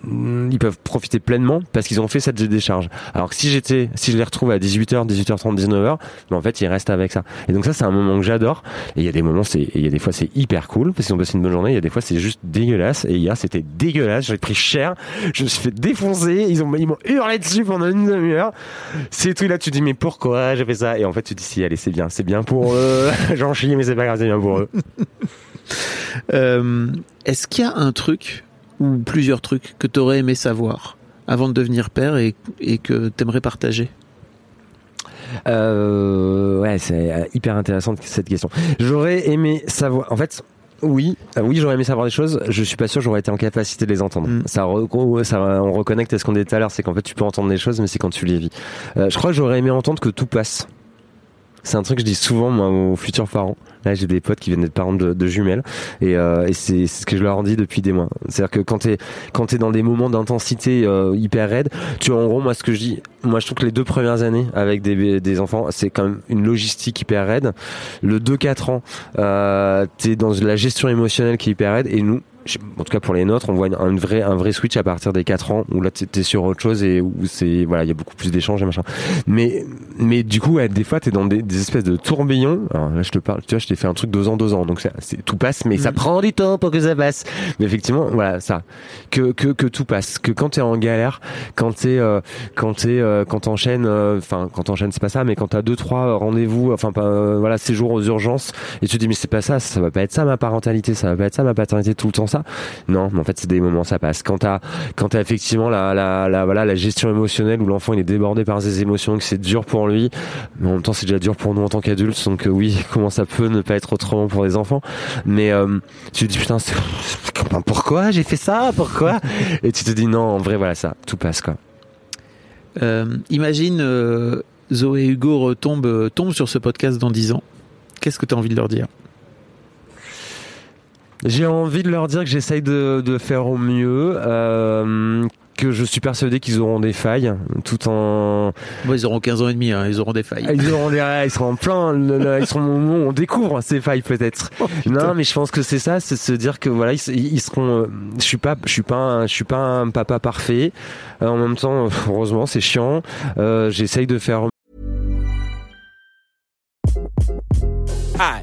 ils peuvent profiter pleinement parce qu'ils ont fait cette décharge. Alors que si j'étais, si je les retrouve à 18h, 18h30, 19h, ben en fait ils restent avec ça. Et donc ça c'est un moment que j'adore. Et il y a des moments, c'est, il y a des fois c'est hyper cool parce qu'ils ont passé une bonne journée. Il y a des fois c'est juste dégueulasse. Et hier c'était dégueulasse. J'ai pris cher. Je me suis fait défoncer. Ils ont, ils m'ont hurlé dessus pendant une demi-heure. C'est tout. Là tu dis mais pourquoi j'ai fait ça? Et en fait tu dis si allez c'est bien, c'est bien pour eux. J'en chie mais c'est pas grave, c'est bien pour eux. Euh, Est-ce qu'il y a un truc ou plusieurs trucs que tu aurais aimé savoir avant de devenir père et, et que tu aimerais partager? Euh, ouais, c'est euh, hyper intéressant cette question. J'aurais aimé savoir. En fait. Oui, euh, oui, j'aurais aimé savoir des choses. Je suis pas sûr que j'aurais été en capacité de les entendre. Mm. Ça, re- ça, on reconnecte à ce qu'on disait tout à l'heure, c'est qu'en fait, tu peux entendre des choses, mais c'est quand tu les vis. Euh, je crois que j'aurais aimé entendre que tout passe. C'est un truc que je dis souvent moi aux futurs parents. Là, j'ai des potes qui viennent d'être parents de, jumelles et, euh, et c'est ce que je leur dis depuis des mois. C'est-à-dire que quand t'es quand t'es dans des moments d'intensité euh, hyper raide, tu vois en gros moi ce que je dis, moi je trouve que les deux premières années avec des, des enfants, c'est quand même une logistique hyper raide. Le 2-4 ans, euh, t'es dans la gestion émotionnelle qui est hyper raide et nous en tout cas pour les nôtres, on voit une- un vrai, un vrai switch à partir des 4 ans où là t'es sur autre chose et où c'est voilà, il y a beaucoup plus d'échanges et machin. Mais mais du coup, ouais, des fois t'es dans des, des espèces de tourbillons. Alors là, je te parle, tu vois, je t'ai fait un truc deux ans, deux ans, donc c'est- c'est tout passe, mais ça Mhm. prend du temps pour que ça passe. Mais effectivement, voilà, ça, que que que tout passe, que quand t'es en galère, quand t'es euh, quand t'es euh, quand t'enchaînes, euh, enfin quand t'enchaînes c'est pas ça, mais quand t'as deux trois rendez-vous, enfin euh, voilà séjours aux urgences et tu te dis mais c'est pas ça, ça va pas être ça ma parentalité, ça va pas être ça ma paternité tout le temps ça. Non, mais en fait c'est des moments ça passe. Quand t'as quand t'as effectivement la la voilà la gestion émotionnelle où l'enfant il est débordé par ses émotions, que c'est dur pour lui, mais en même temps c'est déjà dur pour nous en tant qu'adultes, donc euh, oui comment ça peut ne pas être autrement pour les enfants? Mais euh, tu te dis putain pourquoi j'ai fait ça, pourquoi? Et tu te dis non en vrai voilà ça tout passe quoi. Euh, Imagine Zoé Hugo retombent, euh, tombent sur ce podcast dans 10 ans. Qu'est-ce que tu as envie de leur dire? J'ai envie de leur dire que j'essaye de, de faire au mieux, euh, que je suis persuadé qu'ils auront des failles, tout en Bon, Ils auront 15 ans et demi, hein, ils auront des failles. ils auront des, ils seront en plein, le- le- ils seront au moment où on découvre ces failles peut-être. non, mais je pense que c'est ça, c'est se dire que voilà, ils, ils seront. euh, Je suis pas, je suis pas, un, je suis pas un papa parfait. Euh, en même temps, heureusement, c'est chiant. Euh, J'essaye de faire Hi,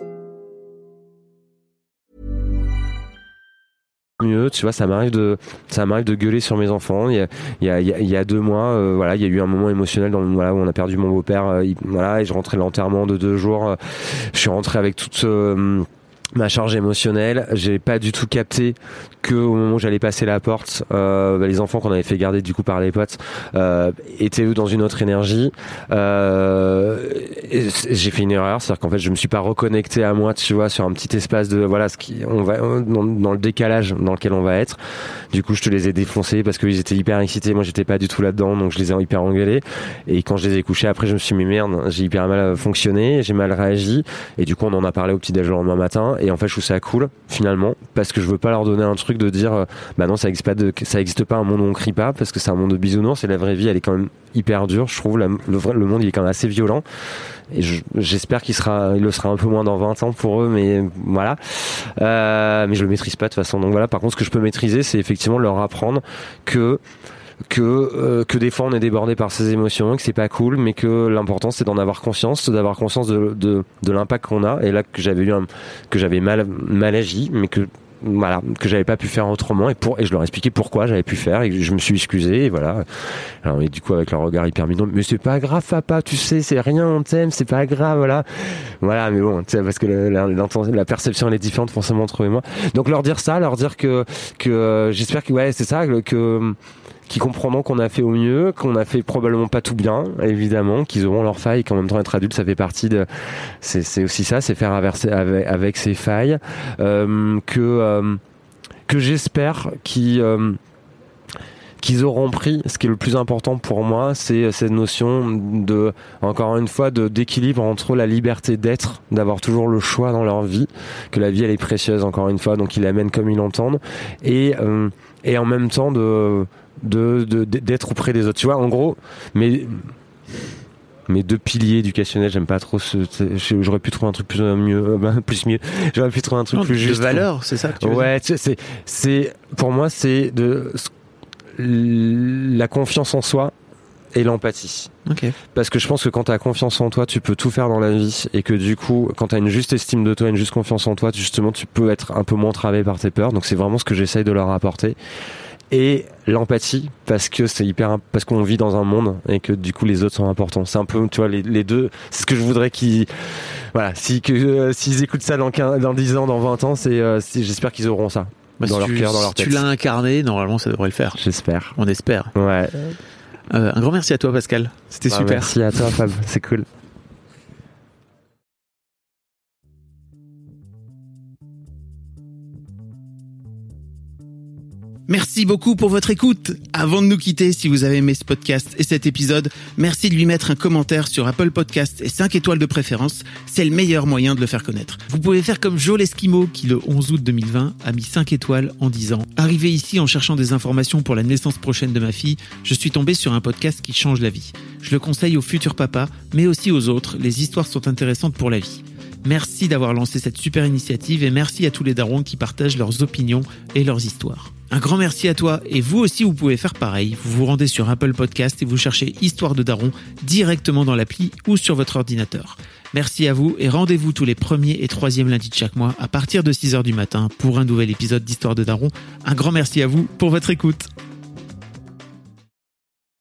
mieux tu vois ça m'arrive de gueuler sur mes enfants. Il y a deux mois euh, il y a eu un moment émotionnel dans, voilà, où on a perdu mon beau-père euh, il- voilà et je rentrais l'enterrement de deux jours. Euh, je suis rentré avec toute ma charge émotionnelle. J'ai pas du tout capté que au moment où j'allais passer la porte euh, bah, les enfants qu'on avait fait garder du coup par les potes euh, étaient eux dans une autre énergie. Euh, j'ai fait une erreur c'est à dire qu'en fait je me suis pas reconnecté à moi tu vois sur un petit espace de voilà ce qui on va dans, le décalage dans lequel on va être. Du coup je te les ai défoncés parce qu'ils étaient hyper excités. Moi j'étais pas du tout là dedans donc je les ai hyper engueulés. Et quand je les ai couchés après je me suis mais merde j'ai hyper mal fonctionné j'ai mal réagi. Et du coup on en a parlé au petit déj le lendemain matin et en fait je trouve ça cool finalement parce que je veux pas leur donner un truc de dire euh, bah non ça existe pas de ça existe pas un monde où on crie pas parce que c'est un monde de bisounours et la vraie vie elle est quand même hyper dure je trouve. Le, vrai, le monde il est quand même assez violent. Et je- j'espère qu'il sera il le sera un peu moins dans 20 ans pour eux mais voilà. Euh, mais je le maîtrise pas de toute façon. Donc voilà. Par contre ce que je peux maîtriser c'est effectivement leur apprendre que que euh, que des fois on est débordé par ses émotions que c'est pas cool mais que l'important c'est d'en avoir conscience d'avoir conscience de de, l'impact qu'on a. Et là que j'avais eu que j'avais mal mal agi mais que voilà que j'avais pas pu faire autrement. Et pour et je leur ai expliqué pourquoi j'avais pu faire et je me suis excusé et voilà. Et du coup avec leur regard hyper mignon mais c'est pas grave papa tu sais c'est rien on t'aime c'est pas grave voilà. Voilà mais bon tu sais parce que la, perception elle est différente forcément entre eux et moi. Donc leur dire ça leur dire que que j'espère que ouais c'est ça que qui comprendront qu'on a fait au mieux, qu'on a fait probablement pas tout bien, évidemment, qu'ils auront leurs failles, qu'en même temps être adulte, ça fait partie de, c'est aussi ça, c'est faire avec, avec ses failles, euh, que euh, que j'espère qu'ils euh, qu'ils auront pris. Ce qui est le plus important pour moi, c'est cette notion de, encore une fois, d'équilibre entre la liberté d'être, d'avoir toujours le choix dans leur vie, que la vie elle est précieuse, encore une fois, donc ils l'amènent comme ils l'entendent, et et en même temps de de d'être auprès des autres. Tu vois, en gros, mais mes deux piliers éducationnels, j'aime pas trop ce, j'aurais pu trouver un truc plus mieux, ben, plus mieux. J'aurais pu trouver un truc plus juste. De valeur, c'est ça que tu veux Ouais, c'est, c'est, pour moi, c'est de, la confiance en soi et l'empathie. Okay. Parce que je pense que quand tu as confiance en toi, tu peux tout faire dans la vie et que du coup, quand tu as une juste estime de toi, une juste confiance en toi, justement, tu peux être un peu moins travé par tes peurs. Donc c'est vraiment ce que j'essaye de leur apporter. Et l'empathie, parce que c'est hyper, parce qu'on vit dans un monde et que du coup les autres sont importants. C'est un peu, tu vois, les, les deux. C'est ce que je voudrais qu'ils, voilà, si que euh, s'ils écoutent ça dans 15, dans 10 ans, dans 20 ans, c'est, euh, j'espère qu'ils auront ça. Bah, dans si leur tu, cœur, dans leur tête. tu l'as incarné, normalement ça devrait le faire. J'espère. On espère. Ouais. Euh, un grand merci à toi Pascal. C'était Bah, super. Merci à toi Fab, c'est cool. Merci beaucoup pour votre écoute. Avant de nous quitter, si vous avez aimé ce podcast et cet épisode, merci de lui mettre un commentaire sur Apple Podcast et 5 étoiles de préférence. C'est le meilleur moyen de le faire connaître. Vous pouvez faire comme Joe Lesquimo qui le 11 août 2020 a mis 5 étoiles en disant Arrivé ici en cherchant des informations pour la naissance prochaine de ma fille, je suis tombé sur un podcast qui change la vie. Je le conseille aux futurs papas, mais aussi aux autres. Les histoires sont intéressantes pour la vie. Merci d'avoir lancé cette super initiative et merci à tous les darons qui partagent leurs opinions et leurs histoires. Un grand merci à toi et vous aussi vous pouvez faire pareil. Vous vous rendez sur Apple Podcast et vous cherchez Histoire de Daron directement dans l'appli ou sur votre ordinateur. Merci à vous et rendez-vous tous les premiers et troisièmes lundis de chaque mois à partir de 6h du matin pour un nouvel épisode d'Histoire de Daron. Un grand merci à vous pour votre écoute.